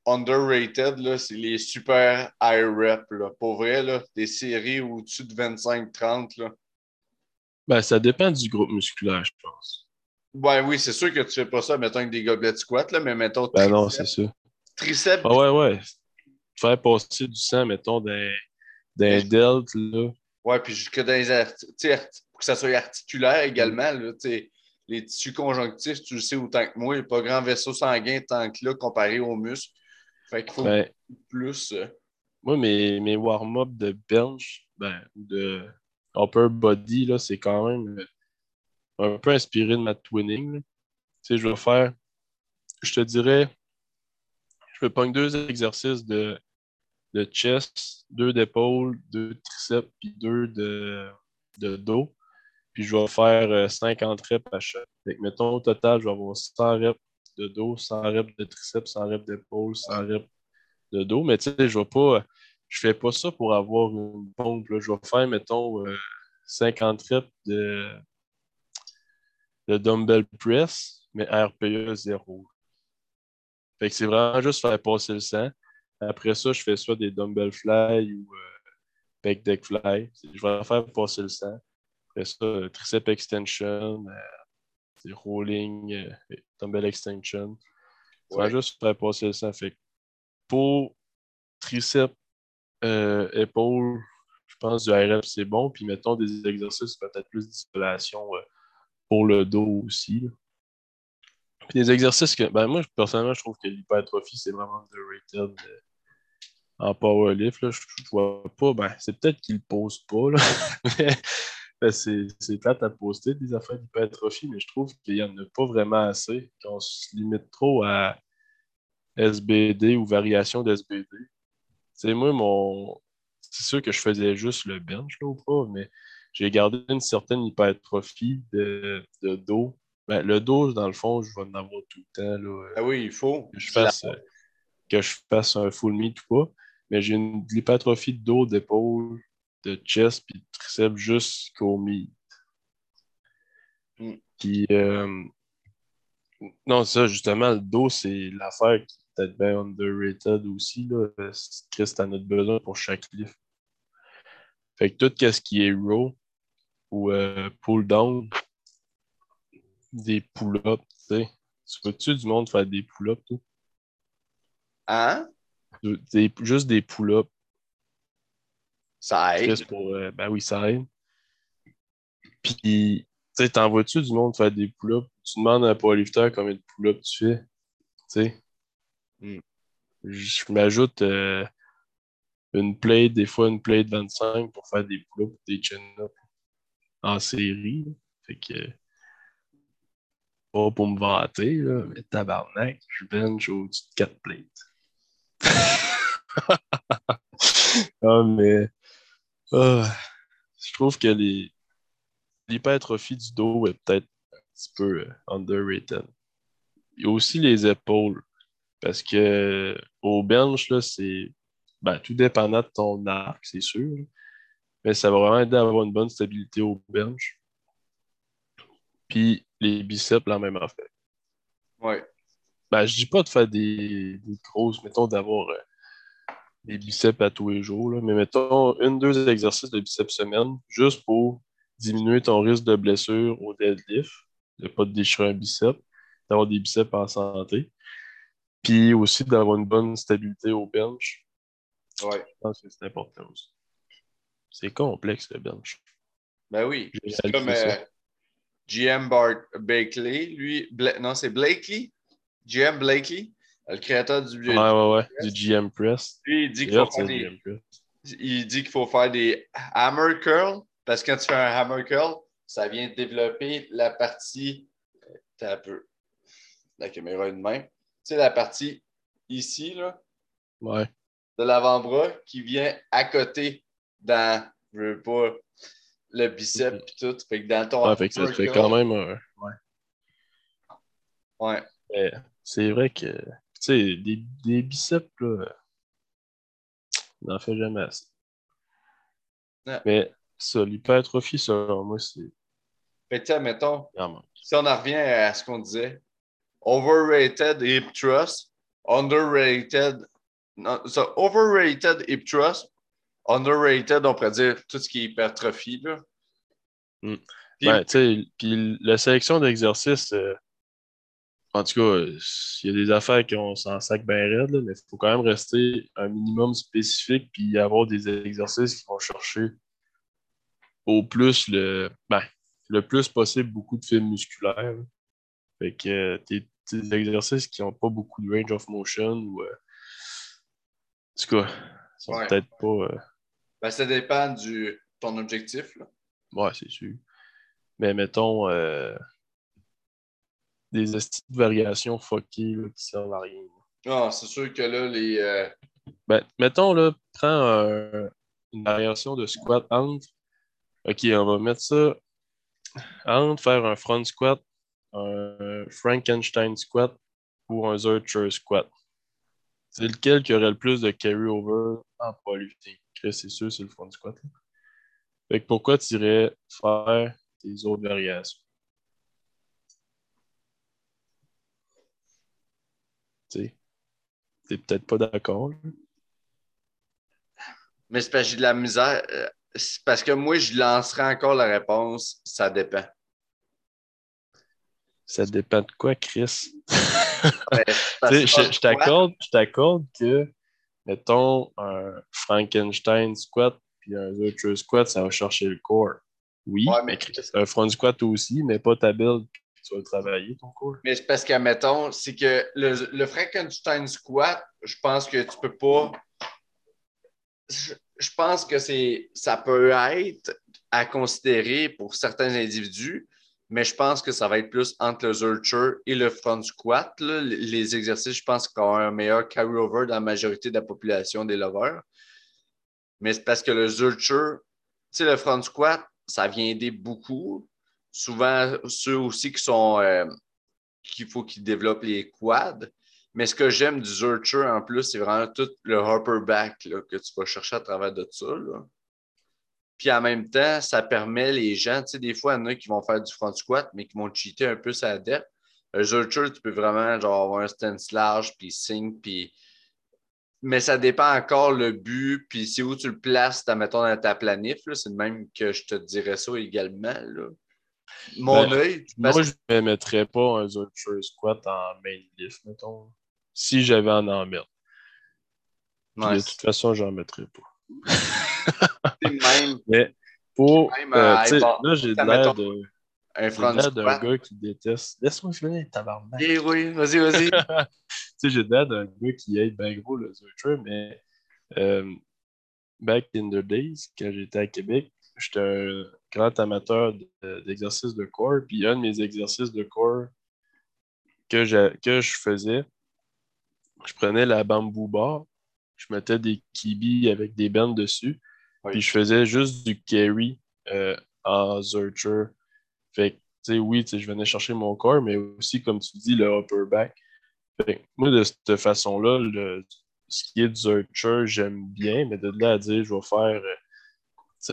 underrated, là, c'est les super high rep. Là. Pour vrai, là, des séries au-dessus de 25-30. Là. Ben, ça dépend du groupe musculaire, je pense. Ouais, oui, c'est sûr que tu fais pas ça, mettons, avec des gobelets de squat, là, mais mettons Ben non, triceps, c'est ça. triceps, Ah ouais, ouais. Faire passer du sang, mettons, d'un d'un delt, là. ouais, puis jusque dans les arti- pour que ça soit articulaire également, là, les tissus conjonctifs, tu le sais autant que moi, il n'y a pas grand vaisseau sanguin tant que là comparé aux muscles. Fait qu'il faut Ben, plus. euh, moi, mes, mes warm-up de bench, ben, de upper body, là, c'est quand même euh, un peu inspiré de ma twinning. Tu sais, je vais faire, je te dirais, je vais prendre deux exercices de, de chest, deux d'épaule, deux de triceps, puis deux de, dos. Puis je vais faire euh, 50 reps à chaque. Fait que, mettons, au total, je vais avoir 100 reps de dos, 100 reps de triceps, 100 reps d'épaule, 100 reps de dos. Mais tu sais, je je fais pas ça pour avoir une pompe. là. Je vais faire, mettons, euh, 50 reps de, de dumbbell press, mais RPE 0. Fait que c'est vraiment juste faire passer le sang. Après ça, je fais soit des dumbbell fly ou euh, pec deck fly. Je vais faire passer le sang. Après ça, euh, tricep extension, euh, rolling, euh, dumbbell extension. Ça va Ouais. juste faire passer le sang. Fait que pour tricep, euh, épaule, je pense du RF c'est bon. Puis mettons des exercices peut-être plus d'isolation euh, pour le dos aussi. Puis des exercices que, ben moi, personnellement, je trouve que l'hypertrophie, c'est vraiment underrated euh, en powerlift. Là. Je, je vois pas, ben, c'est peut-être qu'ils le posent pas, là. mais ben, c'est c'est plate à poster des affaires d'hypertrophie, mais je trouve qu'il y en a pas vraiment assez. Qu'on se limite trop à SBD ou variation d'SBD. Sais, moi, mon. C'est sûr que je faisais juste le bench, là, ou pas, mais j'ai gardé une certaine hypertrophie de, de dos. Ben, le dos, dans le fond, je vais en avoir tout le temps. Là, Ah oui, il faut. que je fasse, euh, que je fasse un full meet ou pas. Mais j'ai une de l'hypertrophie de dos, d'épaule, de chest puis de triceps jusqu'au meet. Mm. Puis, euh, non, ça, justement, le dos, c'est l'affaire qui est peut-être bien underrated aussi. Là. Chris, t'en as besoin pour chaque lift. Fait que tout ce qui est row ou euh, pull down, des pull-ups, tu sais. Tu veux-tu du monde faire des pull-ups, toi? Hein? Des- juste des pull-ups. Ça aide. Pour, euh, ben oui, ça aide. Puis, tu sais, t'envoies-tu du monde faire des pull-ups? Tu demandes à un powerlifter combien de pull-ups tu fais. Tu sais. Mm. Je m'ajoute euh, une plate, des fois une plate 25 pour faire des pull-ups, des chin-ups en série. Fait que, pas pour me vanter, là, mais tabarnak, je bench au-dessus de 4 plates. ah, mais ah, je trouve que les l'hypertrophie du dos est peut-être un petit peu euh, underrated. Il y a aussi les épaules. Parce que au bench, là, c'est ben, tout dépendant de ton arc, c'est sûr. Mais ça va vraiment aider à avoir une bonne stabilité au bench. Puis les biceps, la même affaire. Ouais. Ben, je dis pas de faire des, des grosses, mettons, d'avoir euh, des biceps à tous les jours, là, mais mettons une, deux exercices de biceps semaine, juste pour diminuer ton risque de blessure au deadlift, de pas te déchirer un bicep, d'avoir des biceps en santé, puis aussi d'avoir une bonne stabilité au bench. Ouais. Je pense que c'est important aussi. C'est complexe, le bench. Ben oui. C'est comme euh, GM Bart Blakely. Lui, Bla- non, c'est Blakely. GM Blakely, le créateur du Ouais, ouais, ouais. Du GM Press. Lui, il dit qu'il faut faire des, il dit faut faire des hammer curl parce que quand tu fais un hammer curl, ça vient développer la partie. euh, T'as un peu. La caméra est de main. Tu sais, la partie ici, là, Ouais. de l'avant-bras qui vient à côté dans, je veux pas, le bicep et tout. Fait que dans ton. Ouais, fait que ça fait quand même un. Ouais. Mais c'est vrai que, tu sais, des, des biceps, là, on n'en fait jamais assez. Ouais. Mais ça, l'hypertrophie, selon moi, c'est Fait que, mettons, si on en revient à ce qu'on disait, overrated hip thrust, underrated, non, ça, overrated hip thrust, underrated, on pourrait dire tout ce qui est hypertrophie, là. Mm. Puis- Ben, puis la sélection d'exercices, euh, en tout cas, il y a des affaires qui ont s'en sac bien raide, là, mais il faut quand même rester un minimum spécifique puis avoir des exercices qui vont chercher au plus le, ben, le plus possible beaucoup de fibres musculaires. là. Fait que euh, tes, tes exercices qui n'ont pas beaucoup de range of motion ou euh, en tout cas, sont Ouais. peut-être pas. Ben, ça dépend de ton objectif. Là. Ouais, c'est sûr. Mais mettons euh, des de variations fuckées là, qui servent à rien. Ah, c'est sûr que là, les. euh, Ben, mettons, là, prends un- une variation de squat entre. OK, on va mettre ça entre faire un front squat, un Frankenstein squat ou un Zercher squat. C'est lequel qui aurait le plus de carry-over en powerlifting? Chris, c'est sûr, c'est le front squat. là. Fait que pourquoi tu irais faire tes autres variations? Tu sais, t'es peut-être pas d'accord. Mais c'est parce que j'ai de la misère. euh, C'est parce que moi, je lancerai encore la réponse, ça dépend. Ça dépend de quoi, Chris? Ben, que je, t'accorde, je t'accorde que, mettons, un Frankenstein squat puis un Zercher squat, ça va chercher le corps. Oui, Ouais, mais un front squat aussi, mais pas ta build, tu vas le travailler, ton corps. Mais c'est parce que, mettons, c'est que le, le Frankenstein squat, je pense que tu peux pas. Je, je pense que c'est ça peut être à considérer pour certains individus, mais je pense que ça va être plus entre le Zercher et le front squat. là. Les- exercices, je pense qu'on a un meilleur carry-over dans la majorité de la population des lovers. Mais c'est parce que le Zercher, tu sais, le front squat, ça vient aider beaucoup. Souvent, ceux aussi qui sont. euh, qu'il faut qu'ils développent les quads. Mais ce que j'aime du Zercher en plus, c'est vraiment tout le upper back là, que tu vas chercher à travers de ça. là. Puis en même temps, ça permet les gens, tu sais, des fois, il y en a qui vont faire du front squat, mais qui vont cheater un peu sa depth. Le Zercher, tu peux vraiment genre, avoir un stance large, puis sink, puis. Mais ça dépend encore le but, puis c'est où tu le places, mettons, dans ta planif. C'est de même que je te dirais ça également. Là. Mon Ben, œil, parce Moi, je ne mettrais pas un Zercher squat en main lift, mettons. Si j'avais en en mettre. De toute façon, j'en mettrais pas. C'est même Mais pour. Même euh, là, j'ai l'air de. un j'ai d'un gars qui déteste. Laisse-moi finir, tabarnak. Eh oui, vas-y, vas-y. tu sais, j'ai l'air d'un gars qui aide bien gros le Zercher, mais euh, back in the days, quand j'étais à Québec, j'étais un grand amateur de- d'exercices de corps. Puis un de mes exercices de corps que, j'ai- que je faisais, je prenais la bamboo bar, je mettais des kibis avec des bandes dessus, Oui. puis je faisais juste du carry euh, en Zercher. Fait que, tu sais, oui, je venais chercher mon corps, mais aussi, comme tu dis, le upper back. Fait que moi, de cette façon-là, le- ce qui est du Zercher, j'aime bien, mais de là à dire, je vais faire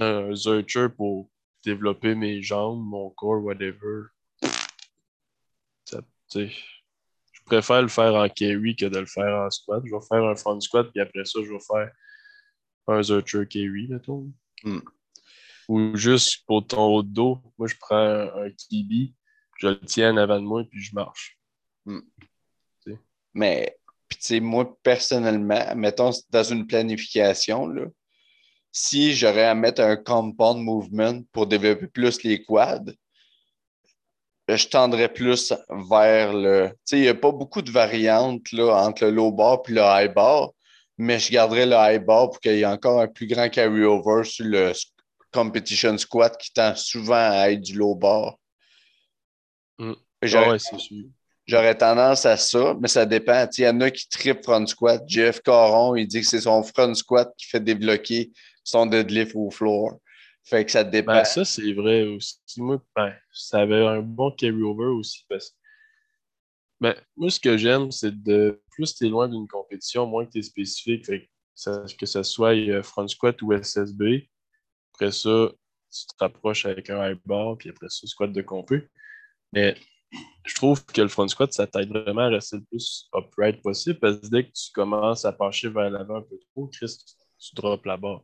euh, un Zercher pour développer mes jambes, mon corps, whatever. Ça, tu sais, je préfère le faire en carry que de le faire en squat. Je vais faire un front squat, puis après ça, je vais faire un Zercher carry, mettons. Hmm. Ou juste pour ton haut de dos, moi, je prends un, kibi, je le tiens en avant de moi, puis je marche. Mais, puis tu sais, moi, personnellement, mettons, dans une planification, là, si j'aurais à mettre un compound movement pour développer plus les quads, je tendrais plus vers le. Tu sais, il n'y a pas beaucoup de variantes là, entre le low bar et le high bar, mais je garderais le high bar pour qu'il y ait encore un plus grand carry-over sur le competition squat qui tend souvent à être du low bar. Mm. J'aurais ouais, c'est sûr. j'aurais tendance à ça, mais ça dépend. Il y en a qui trippent front squat. Jeff Caron, il dit que c'est son front squat qui fait débloquer son deadlift au floor. Fait que ça dépend. Ben, ça, c'est vrai aussi. Moi, ben, ça avait un bon carry-over aussi. Parce... ben, moi, ce que j'aime, c'est de plus tu es loin d'une compétition, moins que tu es spécifique. Fait que, que ce soit euh, front squat ou SSB. Après ça, tu te rapproches avec un high bar, puis après ça, squat de compé. Mais je trouve que le front squat, ça t'aide vraiment à rester le plus upright possible parce que dès que tu commences à pencher vers l'avant un peu trop, Chris, tu, tu drops la barre.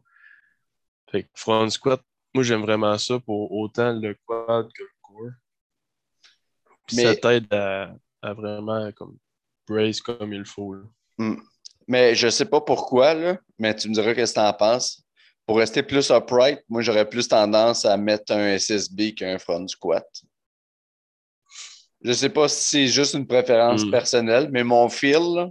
Fait que front squat, moi j'aime vraiment ça pour autant le quad que le core. Puis Mais- ça t'aide à, à vraiment comme brace comme il faut. là. Mais je sais pas pourquoi, là, mais tu me diras qu'est-ce que tu en penses. Pour rester plus upright, moi, j'aurais plus tendance à mettre un SSB qu'un front squat. Je sais pas si c'est juste une préférence Hmm. personnelle, mais mon feel, là,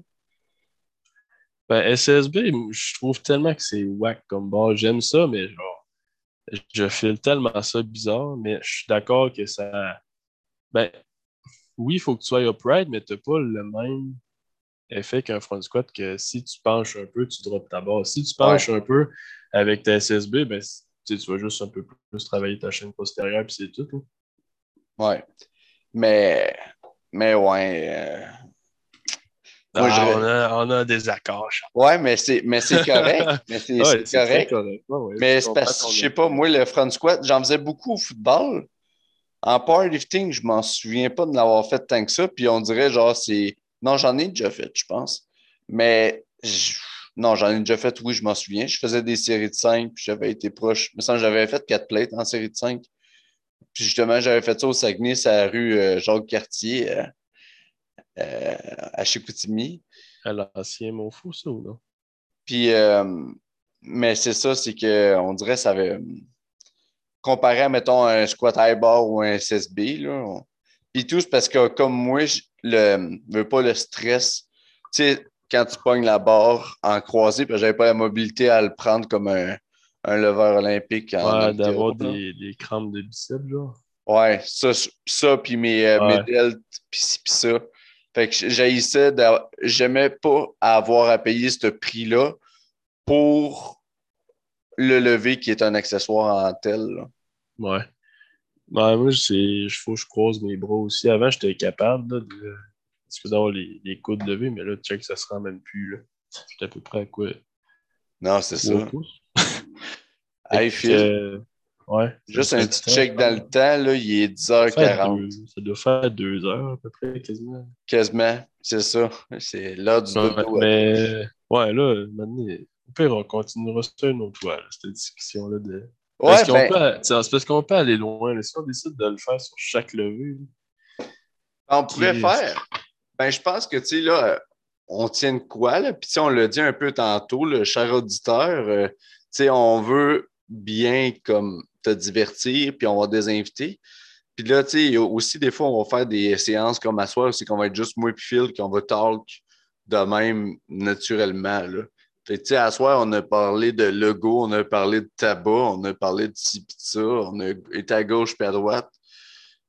Ben, SSB, je trouve tellement que c'est whack comme barre. J'aime ça, mais genre, je file tellement ça bizarre, mais je suis d'accord que ça. Ben, oui, il faut que tu sois upright, mais tu n'as pas le même effet qu'un front squat que si tu penches un peu, tu drops ta barre. Si tu penches un peu avec ta SSB, ben, tu vas juste un peu plus travailler ta chaîne postérieure, puis c'est tout. là. ouais. Mais, mais ouais. euh, Moi, Ah, je- on, a, on a des accords. Charles. Ouais, mais c'est, mais c'est correct. mais c'est, Ouais, correct. correct. Ouais, ouais, Mais je c'est parce que, je sais pas, moi, le front squat, j'en faisais beaucoup au football. En powerlifting, je m'en souviens pas de l'avoir fait tant que ça. Puis on dirait, genre, c'est. Non, j'en ai déjà fait, je pense. Mais je- non, j'en ai déjà fait, oui, je m'en souviens. Je faisais des séries de 5, puis j'avais été proche. Il me semble que j'avais fait 4 plates en série de 5. Puis justement, j'avais fait ça au Saguenay, c'est à la rue euh, Jacques-Cartier, euh, euh, à Chicoutimi. À l'ancien mot fou, ça ou non? Puis, euh, mais c'est ça, c'est qu'on dirait que ça avait. Comparé à, mettons, un squat high bar ou un SSB, là. on- Puis tout, c'est parce que, comme moi, je le, veux pas le stress. Tu sais, quand tu pognes la barre en croisée, parce que j'avais pas la mobilité à le prendre comme un, un lever olympique. en Ouais, d'avoir des, des crampes de biceps, genre. Ouais, ça, ça puis mes, euh, Ouais. mes delts, puis ci, puis ça. Fait que j'haïssais, j'aimais pas avoir à payer ce prix-là pour le lever qui est un accessoire en tel. là. Ouais. Ouais, moi, c'est, il faut que je croise mes bras aussi. Avant, j'étais capable là, de, d'avoir les, les coudes levés, mais là, check, ça se rend même plus. Là. J'étais à peu près à quoi? Non, c'est ça. Hey, Phil, euh, ouais. juste un petit check temps, dans le temps, là, il est Ça, fait 10h40 deux- ça doit faire deux heures à peu près, quasiment. quasiment. C'est ça. C'est l'heure du Ouais, dodo. mais, ouais, là, maintenant, au pire, on continuera ça une autre fois, là, cette discussion-là. De... Ouais, Parce qu'on ben, peut, qu'on peut aller loin. là. Si on décide de le faire sur chaque levée, On pourrait faire. Ben, je pense que, tu sais, là, euh, on tient quoi, là? Puis, on l'a dit un peu tantôt, le cher auditeur, euh, tu sais, on veut bien, comme, te divertir, puis on va des invités. Puis là, tu sais, aussi, des fois, on va faire des séances comme à soir, c'est qu'on va être juste moi et Phil, qu'on va talk de même naturellement, tu sais, à soir, on a parlé de logo, on a parlé de tabac, on a parlé de ci ça, on a été à gauche puis à droite.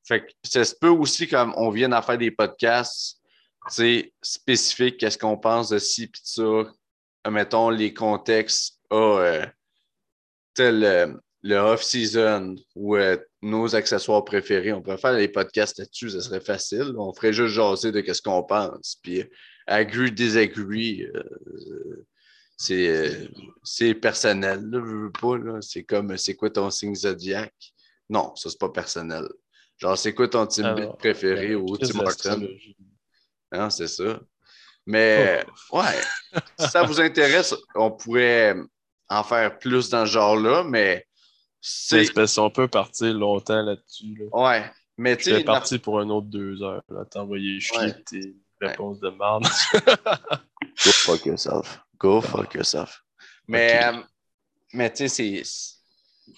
Fait que ça se peut aussi, comme on vient à faire des podcasts, tu sais, spécifiques, qu'est-ce qu'on pense de ci de ça. Mettons les contextes, ah, euh, tel euh, le off-season ou euh, nos accessoires préférés. On pourrait faire des podcasts là-dessus, ça serait facile. On ferait juste jaser de qu'est-ce qu'on pense. Puis, agree, disagree, euh, c'est c'est personnel, là, je veux pas. là. C'est comme, c'est quoi ton signe zodiac? Non, ça, c'est pas personnel. Genre, c'est quoi ton team préféré ben, ou Tim Horton? Hein, c'est ça. Mais, ouais, si ça vous intéresse, on pourrait en faire plus dans ce genre-là, Mais c'est. parce qu'on peut partir longtemps là-dessus. Là. Ouais. Mais tu suis parti pour un autre deux heures. Là, t'envoyer chier Ouais. tes réponses de merde. Go fuck yourself. Go fuck yourself. Mais, euh, Mais tu sais, c'est.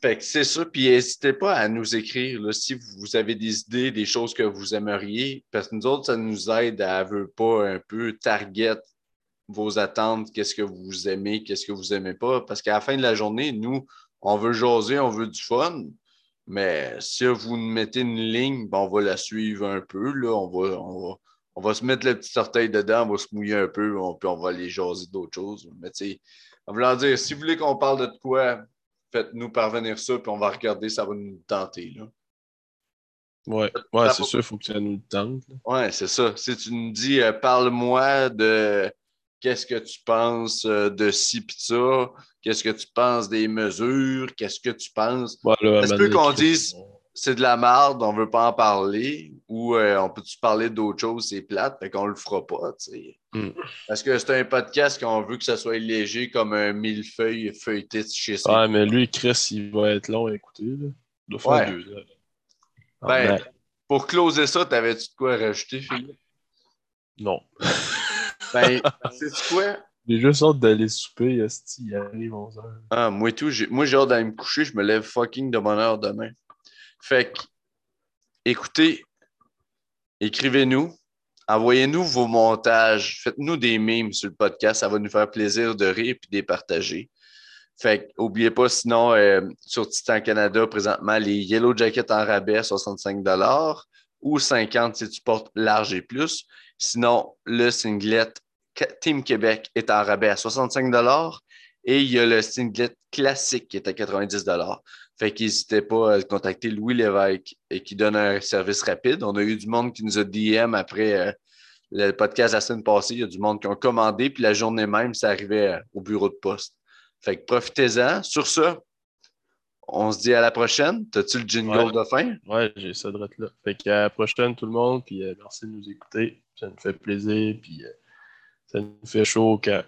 Fait que c'est ça. Puis n'hésitez pas à nous écrire là, si vous avez des idées, des choses que vous aimeriez. Parce que nous autres, ça nous aide à veut pas un peu target vos attentes, qu'est-ce que vous aimez, qu'est-ce que vous aimez pas. Parce qu'à la fin de la journée, nous, on veut jaser, on veut du fun. Mais si vous nous mettez une ligne, ben, on va la suivre un peu. Là. On, va, on, va, se mettre le petit orteil dedans, on va se mouiller un peu, puis on va aller jaser d'autres choses. Mais tu sais, en voulant dire, si vous voulez qu'on parle de quoi, faites-nous parvenir ça, puis on va regarder, ça va nous tenter. Là. Ouais, ouais c'est sûr, il faut que ça nous tente. Ouais, c'est ça. Si tu nous dis, euh, parle-moi de qu'est-ce que tu penses euh, de ci pis ça, qu'est-ce que tu penses des mesures, qu'est-ce que tu penses? Est-ce que qu'on dise c'est de la merde, on veut pas en parler, ou euh, on peut-tu parler d'autre chose, c'est plate, fait qu'on le fera pas. Hmm. Parce que c'est un podcast qu'on veut que ça soit léger comme un millefeuille feuilleté chez soi. Ouais, mais lui, Chris, il va être long à écouter, là. Il doit faire deux heures. Ben, pour closer ça, t'avais-tu de quoi rajouter, Philippe? Non. Ben, c'est quoi? J'ai juste hâte d'aller souper, il arrive 11h. Ah, moi et tout, moi j'ai hâte d'aller me coucher, je me lève fucking de bonne heure demain. Fait que, écoutez, écrivez-nous, envoyez-nous vos montages, faites-nous des memes sur le podcast, ça va nous faire plaisir de rire et de les partager. Fait que, oubliez pas, sinon, euh, sur Titan Canada, présentement, les Yellow Jackets en rabais, 65 ou 50 si tu portes large et plus. Sinon, le singlet Team Québec est en rabais à 65 et il y a le singlet classique qui est à 90 Fait qu'hésitez pas à contacter Louis Lévesque et qui donne un service rapide. On a eu du monde qui nous a DM après euh, le podcast la semaine passée. Il y a du monde qui ont commandé, puis la journée même, ça arrivait euh, au bureau de poste. Fait que profitez-en. Sur ça, on se dit à la prochaine. T'as-tu le jingle de fin? Ouais, j'ai ça de là. Fait qu'à la prochaine, tout le monde, puis euh, merci de nous écouter. Ça nous fait plaisir, puis euh, ça nous fait chaud au cœur.